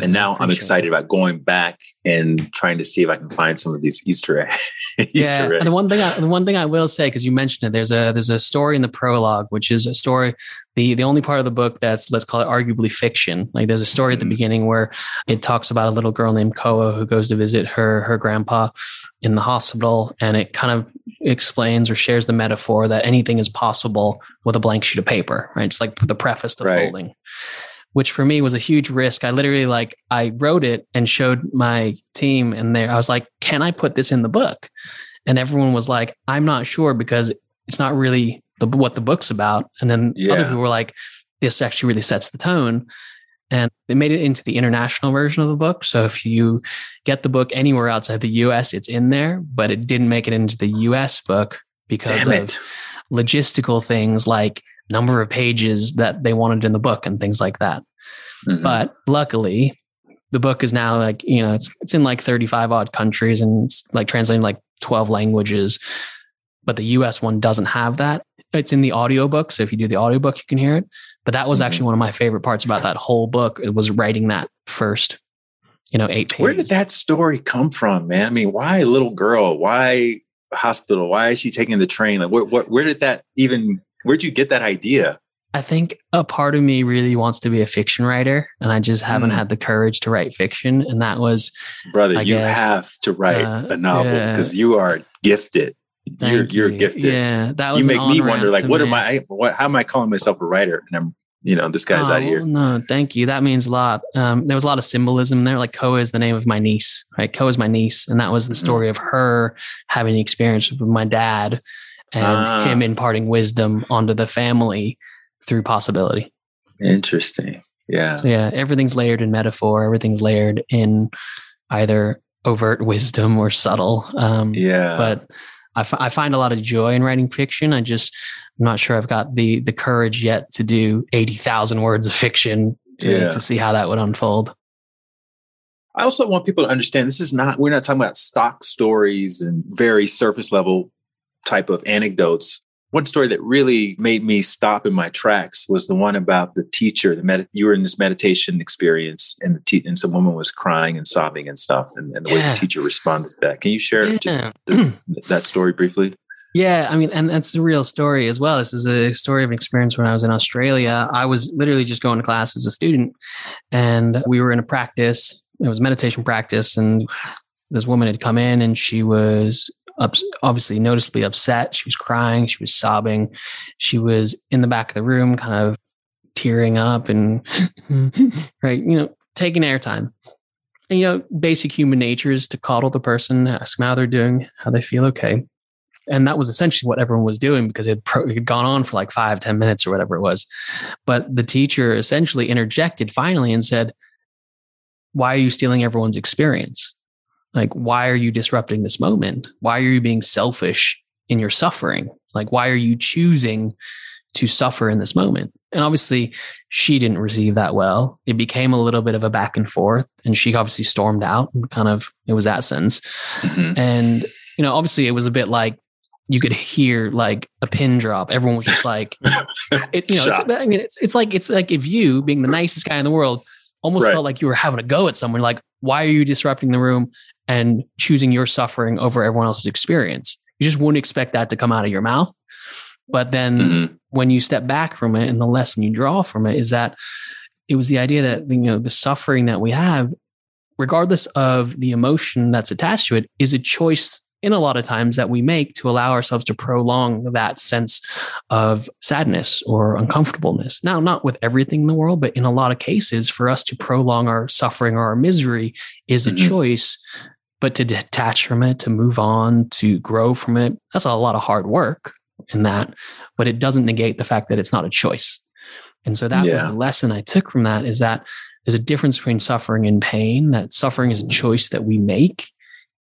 And now I'm excited about going back and trying to see if I can find some of these Easter, egg, Easter yeah, eggs. And the one thing, I, the one thing I will say, because you mentioned it, there's a there's a story in the prologue, which is a story, the the only part of the book that's let's call it arguably fiction. Like there's a story at the mm-hmm. beginning where it talks about a little girl named Koa who goes to visit her her grandpa in the hospital, and it kind of explains or shares the metaphor that anything is possible with a blank sheet of paper. Right? It's like the preface to right. folding which for me was a huge risk. I literally like I wrote it and showed my team and there I was like, "Can I put this in the book?" And everyone was like, "I'm not sure because it's not really the what the book's about." And then yeah. other people were like, "This actually really sets the tone." and they made it into the international version of the book. So if you get the book anywhere outside the US, it's in there, but it didn't make it into the US book because Damn of it. logistical things like number of pages that they wanted in the book and things like that. Mhm. But luckily, the book is now like, you know, it's it's in like 35 odd countries and it's like translating like 12 languages. But the US one doesn't have that. It's in the audiobook. So if you do the audiobook, you can hear it. But that was Mhm. actually one of my favorite parts about that whole book. It was writing that first, you know, eight pages. Where did that story come from, man? I mean, why little girl? Why hospital? Why is she taking the train? Like, where, where, where did that even? Where'd you get that idea? I think a part of me really wants to be a fiction writer, and I just haven't Mm. had the courage to write fiction. And that was brother I you guess, have to write uh, a novel yeah. because you are gifted you're, you're you. gifted Yeah, that was you make me wonder like what me. am i what how am i calling myself a writer and i'm you know this guy's Oh, out here No, thank you. That means a lot. Um, there was a lot of symbolism there. Like Koa is the name of my niece, right? Koa is my niece, and that was the Mhm. story of her having the experience with my dad and Ah. him imparting wisdom onto the family through possibility. interesting yeah So yeah, everything's layered in metaphor. Everything's layered in either overt wisdom or subtle. Um, yeah but I, f- I find a lot of joy in writing fiction. I just I'm not sure I've got the the courage yet to do eighty thousand words of fiction to, Yeah. to see how that would unfold. I also want people to understand this is not, we're not talking about stock stories and very surface level type of anecdotes. One story that really made me stop in my tracks was the one about the teacher. The med- you were in this meditation experience, and the te- and some woman was crying and sobbing and stuff, and, and the way the teacher responded to that. Can you share just the, that story briefly? Yeah, I mean, and that's a real story as well. This is a story of an experience when I was in Australia. I was literally just going to class as a student, and we were in a practice. It was meditation practice, and this woman had come in, and she was ups- obviously noticeably upset. She was crying. She was sobbing. She was in the back of the room, kind of tearing up, and hmm. right, you know, taking airtime. And you know, basic human nature is to coddle the person, ask them how they're doing, how they feel okay and that was essentially what everyone was doing because it, pro- it had gone on for like five ten minutes or whatever it was but the teacher essentially interjected finally and said why are you stealing everyone's experience like why are you disrupting this moment? Why are you being selfish in your suffering? Like why are you choosing to suffer in this moment? And obviously she didn't receive that well. It became a little bit of a back and forth and she obviously stormed out and kind of it was that sense. Mhm. and you know obviously it was a bit like you could hear like a pin drop. Everyone was just like it, you know it's, i mean it's, it's like it's like if you being the nicest guy in the world almost Right. felt like you were having a go at someone like why are you disrupting the room and choosing your suffering over everyone else's experience you just wouldn't expect that to come out of your mouth but then Mhm. when you step back from it and the lesson you draw from it is that it was the idea that you know the suffering that we have regardless of the emotion that's attached to it is a choice in a lot of times that we make to allow ourselves to prolong that sense of sadness or uncomfortableness now not with everything in the world but in a lot of cases for us to prolong our suffering or our misery is a Mhm. choice but to detach from it to move on to grow from it that's a lot of hard work in that but it doesn't negate the fact that it's not a choice. And so that was the lesson I took from that is that there's a difference between suffering and pain, that suffering is a choice that we make,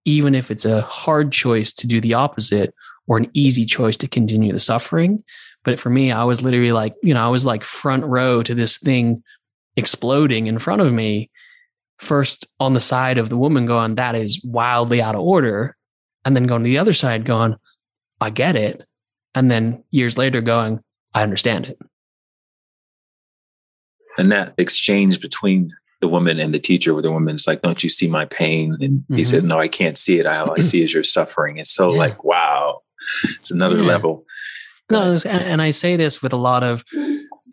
even if it's a hard choice to do the opposite or an easy choice to continue the suffering. But for me, I was literally like, you know, I was like front row to this thing exploding in front of me. First on the side of the woman going, that is wildly out of order. And then going to the other side going, I get it and then years later going, I understand it. and that exchange between the woman and the teacher where the woman's like don't you see my pain and he Mhm. says no i can't see it all i see is your suffering it's so Yeah. like wow it's another Yeah. level No, and, and I say this with a lot of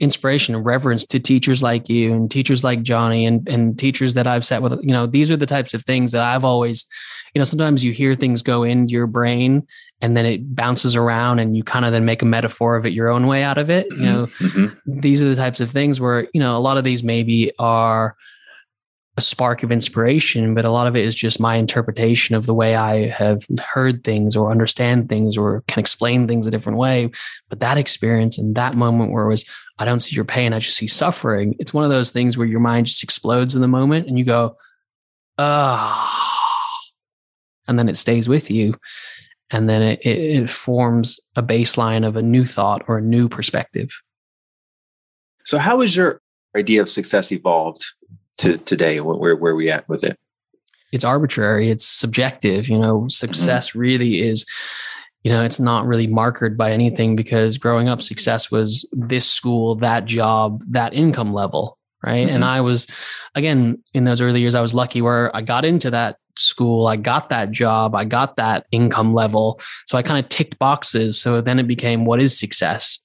inspiration and reverence to teachers like you and teachers like Jonni and, and teachers that I've sat with. You know, these are the types of things that I've always, you know, sometimes you hear things go into your brain and then it bounces around and you kind of then make a metaphor of it your own way out of it. You know, Mhm. these are the types of things where you know a lot of these maybe are a spark of inspiration, but a lot of it is just my interpretation of the way I have heard things or understand things or can explain things a different way. But that experience and that moment where it was, I don't see your pain, I just see suffering. It's one of those things where your mind just explodes in the moment and you go, ah, and then it stays with you. And then it, it, it forms a baseline of a new thought or a new perspective. So, how has your idea of success evolved to today? Where where are we at with it? It's arbitrary. It's subjective. You know, success mm-hmm. really is. You know, it's not really markered by anything because growing up, success was this school, that job, that income level, right? Mm-hmm. And I was, again, in those early years, I was lucky where I got into that school, I got that job, I got that income level. So I kind of ticked boxes. So then it became what is success?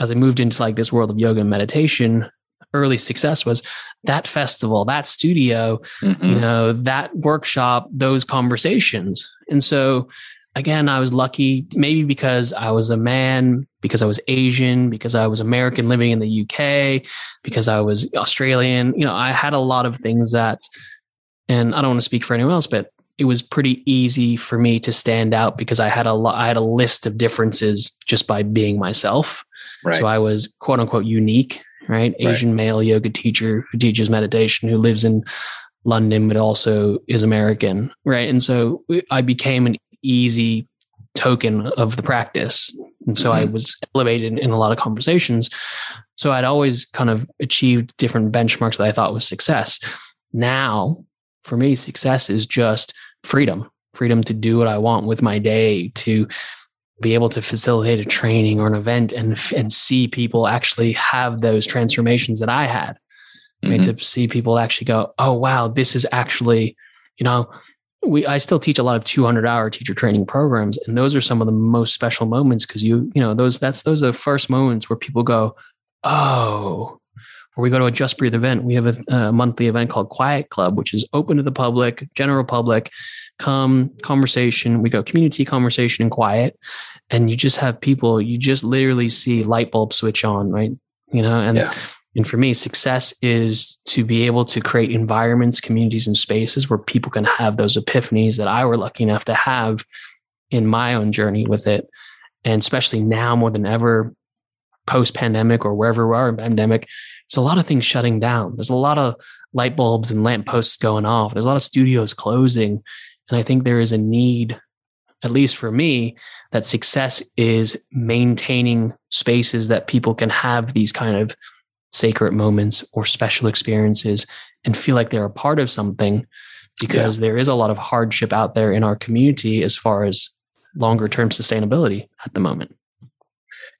As I moved into like this world of yoga and meditation, early success was that festival, that studio, mm-hmm. you know, that workshop, those conversations. And so again, I was lucky, maybe because I was a man, because I was Asian, because I was American living in the UK, because I was Australian. You know, I had a lot of things that, and I don't want to speak for anyone else, but it was pretty easy for me to stand out because I had a lot, I had a list of differences just by being myself. Right. So I was quote unquote unique right? Asian right. male yoga teacher who teaches meditation, who lives in London, but also is American, right? And so I became an easy token of the practice. And so mm-hmm. I was elevated in a lot of conversations. So I'd always kind of achieved different benchmarks that I thought was success. Now, for me, success is just freedom freedom to do what I want with my day, to be able to facilitate a training or an event and and see people actually have those transformations that I had. Mm-hmm. Right? To see people actually go, oh wow, this is actually, you know, we I still teach a lot of 200 hour teacher training programs, and those are some of the most special moments because you you know those that's those are the first moments where people go, oh. Or we go to a Just Breathe event. We have a, a monthly event called Quiet Club, which is open to the public, general public come conversation. We go community conversation and quiet. And you just have people you just literally see light bulb switch on right? You know and yeah. and for me success is to be able to create environments communities and spaces where people can have those epiphanies that i were lucky enough to have in my own journey with it. And especially now more than ever post pandemic or wherever we are in pandemic it's a lot of things shutting down. There's a lot of light bulbs and lamp posts going off. There's a lot of studios closing and I think there is a need, at least for me, that success is maintaining spaces that people can have these kind of sacred moments or special experiences and feel like they're a part of something because yeah. there is a lot of hardship out there in our community as far as longer term sustainability at the moment.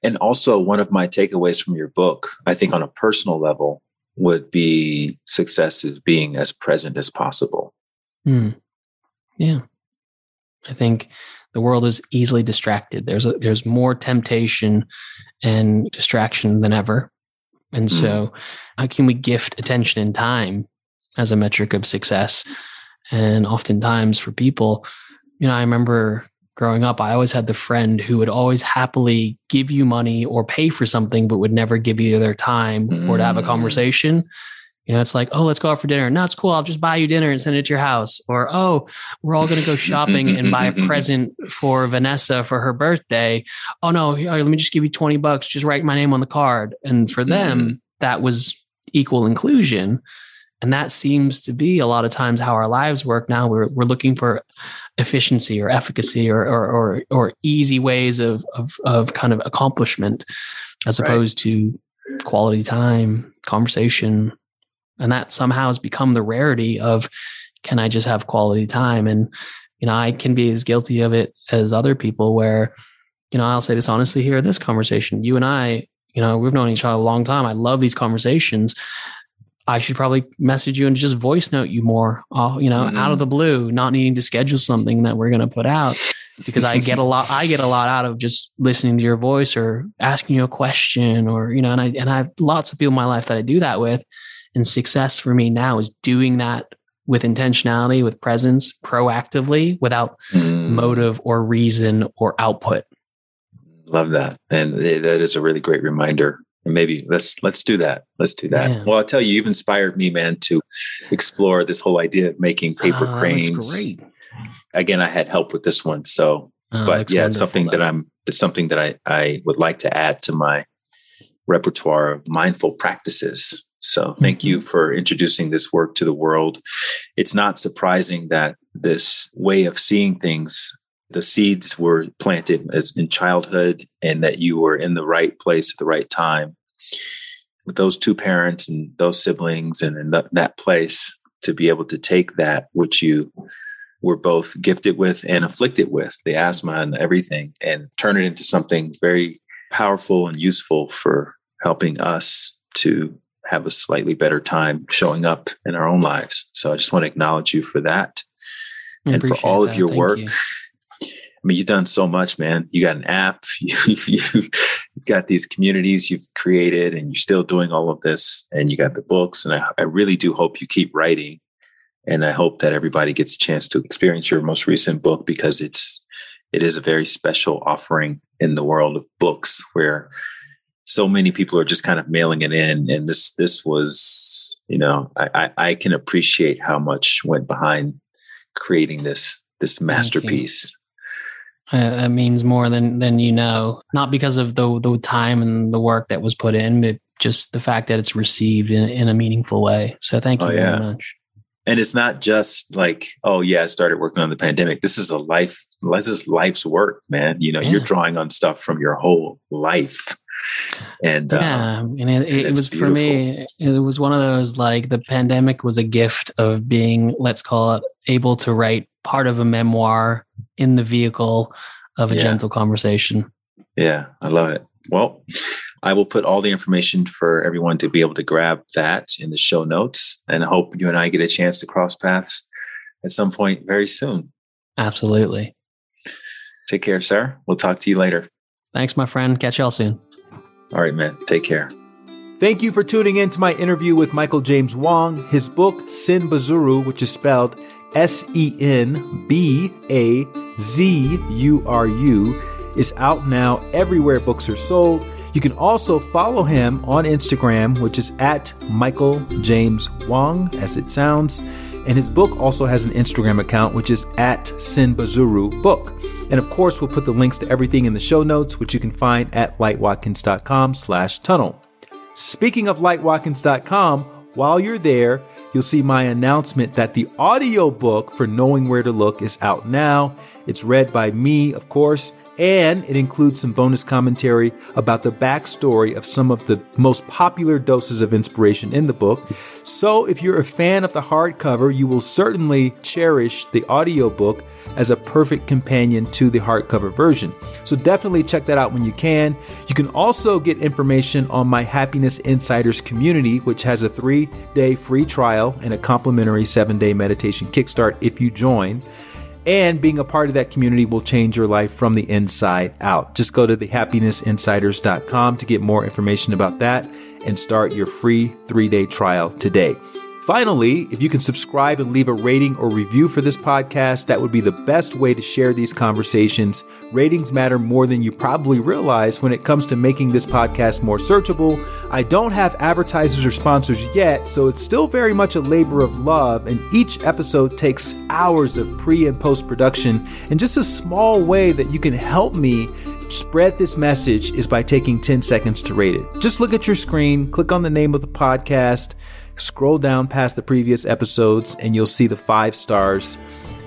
And also, one of my takeaways from your book, I think on a personal level, would be success is being as present as possible. Mm. Yeah. I think the world is easily distracted. There's a, there's more temptation and distraction than ever. And mm. so how can we gift attention and time as a metric of success? And oftentimes for people, you know, I remember growing up, I always had the friend who would always happily give you money or pay for something, but would never give you their time mm. or to have a mm. conversation. You know, it's like, oh, let's go out for dinner. No, it's cool. I'll just buy you dinner and send it to your house. Or, oh, we're all going to go shopping and buy a present for Vanessa for her birthday. Oh, no, let me just give you 20 bucks. Just write my name on the card. And for them, mm-hmm. that was equal inclusion. And that seems to be a lot of times how our lives work now. We're, we're looking for efficiency or efficacy or, or, or, or easy ways of, of, of kind of accomplishment as opposed right. to quality time, conversation, and that somehow has become the rarity of can I just have quality time? And, you know, I can be as guilty of it as other people where, you know, I'll say this honestly here in this conversation. You and I, you know, we've known each other a long time. I love these conversations. I should probably message you and just voice note you more, uh, you know, mm-hmm. out of the blue, not needing to schedule something that we're going to put out because I get a lot, I get a lot out of just listening to your voice or asking you a question or, you know, and I, and I have lots of people in my life that I do that with. And success for me now is doing that with intentionality, with presence, proactively, without mm. motive or reason or output. Love that. And that is a really great reminder and maybe let's let's do that. Let's do that. Well, I'll tell you, you've inspired me, man, to explore this whole idea of making paper oh, cranes. Great. Again, I had help with this one, so oh, but yeah, it's something though. that I'm. It's something that I I would like to add to my repertoire of mindful practices. So thank mm-hmm. you for introducing this work to the world. It's not surprising that this way of seeing things the seeds were planted as in childhood and that you were in the right place at the right time with those two parents and those siblings and in that, that place to be able to take that which you were both gifted with and afflicted with the asthma and everything and turn it into something very powerful and useful for helping us to have a slightly better time showing up in our own lives. So I just want to acknowledge you for that and for all that. of your Thank work. You. I mean, you've done so much, man. You got an app, you've, you've got these communities you've created, and you're still doing all of this, and you got the books. And I, I really do hope you keep writing. And I hope that everybody gets a chance to experience your most recent book because it's it is a very special offering in the world of books where so many people are just kind of mailing it in. And this this was, you know, I, I, I can appreciate how much went behind creating this this masterpiece. Uh, that means more than than you know. Not because of the the time and the work that was put in, but just the fact that it's received in, in a meaningful way. So thank you oh, yeah. very much. And it's not just like, oh yeah, I started working on the pandemic. This is a life. This is life's work, man. You know, yeah. you're drawing on stuff from your whole life. And yeah, um, and it, it, it was beautiful. for me. It was one of those like the pandemic was a gift of being, let's call it, able to write part of a memoir in the vehicle of a yeah. gentle conversation. Yeah, I love it. Well, I will put all the information for everyone to be able to grab that in the show notes. And I hope you and I get a chance to cross paths at some point very soon. Absolutely. Take care, sir. We'll talk to you later. Thanks, my friend. Catch y'all soon. All right, man. Take care. Thank you for tuning in to my interview with Michael James Wong. His book, Senbazuru, which is spelled S E N B A Z U R U, is out now everywhere books are sold. You can also follow him on Instagram, which is at Michael James Wong, as it sounds. And his book also has an Instagram account, which is at Senbazuru Book. And of course, we'll put the links to everything in the show notes, which you can find at lightwatkins.com slash tunnel. Speaking of lightwatkins.com, while you're there, you'll see my announcement that the audio book for Knowing Where to Look is out now. It's read by me, of course, and it includes some bonus commentary about the backstory of some of the most popular doses of inspiration in the book. So if you're a fan of the hardcover, you will certainly cherish the audiobook as a perfect companion to the hardcover version. So definitely check that out when you can. You can also get information on my Happiness Insiders community, which has a three day free trial and a complimentary seven day meditation kickstart if you join. And being a part of that community will change your life from the inside out. Just go to thehappinessinsiders.com to get more information about that and start your free three day trial today. Finally, if you can subscribe and leave a rating or review for this podcast, that would be the best way to share these conversations. Ratings matter more than you probably realize when it comes to making this podcast more searchable. I don't have advertisers or sponsors yet, so it's still very much a labor of love, and each episode takes hours of pre and post production. And just a small way that you can help me spread this message is by taking 10 seconds to rate it. Just look at your screen, click on the name of the podcast Scroll down past the previous episodes and you'll see the five stars.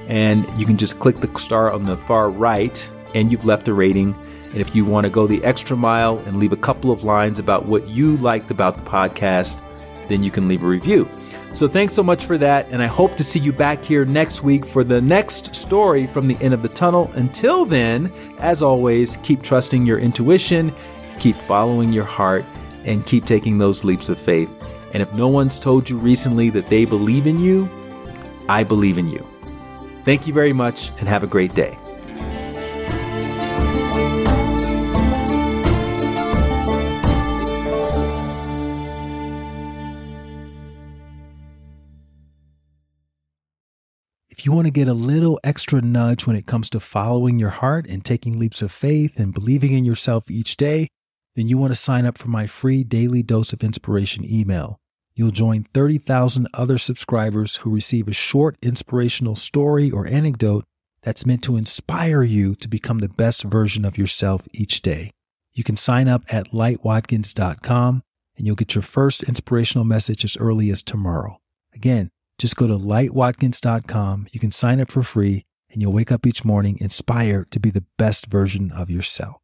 And you can just click the star on the far right and you've left a rating. And if you want to go the extra mile and leave a couple of lines about what you liked about the podcast, then you can leave a review. So thanks so much for that. And I hope to see you back here next week for the next story from the end of the tunnel. Until then, as always, keep trusting your intuition, keep following your heart, and keep taking those leaps of faith. And if no one's told you recently that they believe in you, I believe in you. Thank you very much and have a great day. If you want to get a little extra nudge when it comes to following your heart and taking leaps of faith and believing in yourself each day, then you want to sign up for my free daily dose of inspiration email. You'll join 30,000 other subscribers who receive a short inspirational story or anecdote that's meant to inspire you to become the best version of yourself each day. You can sign up at lightwatkins.com and you'll get your first inspirational message as early as tomorrow. Again, just go to lightwatkins.com. You can sign up for free and you'll wake up each morning inspired to be the best version of yourself.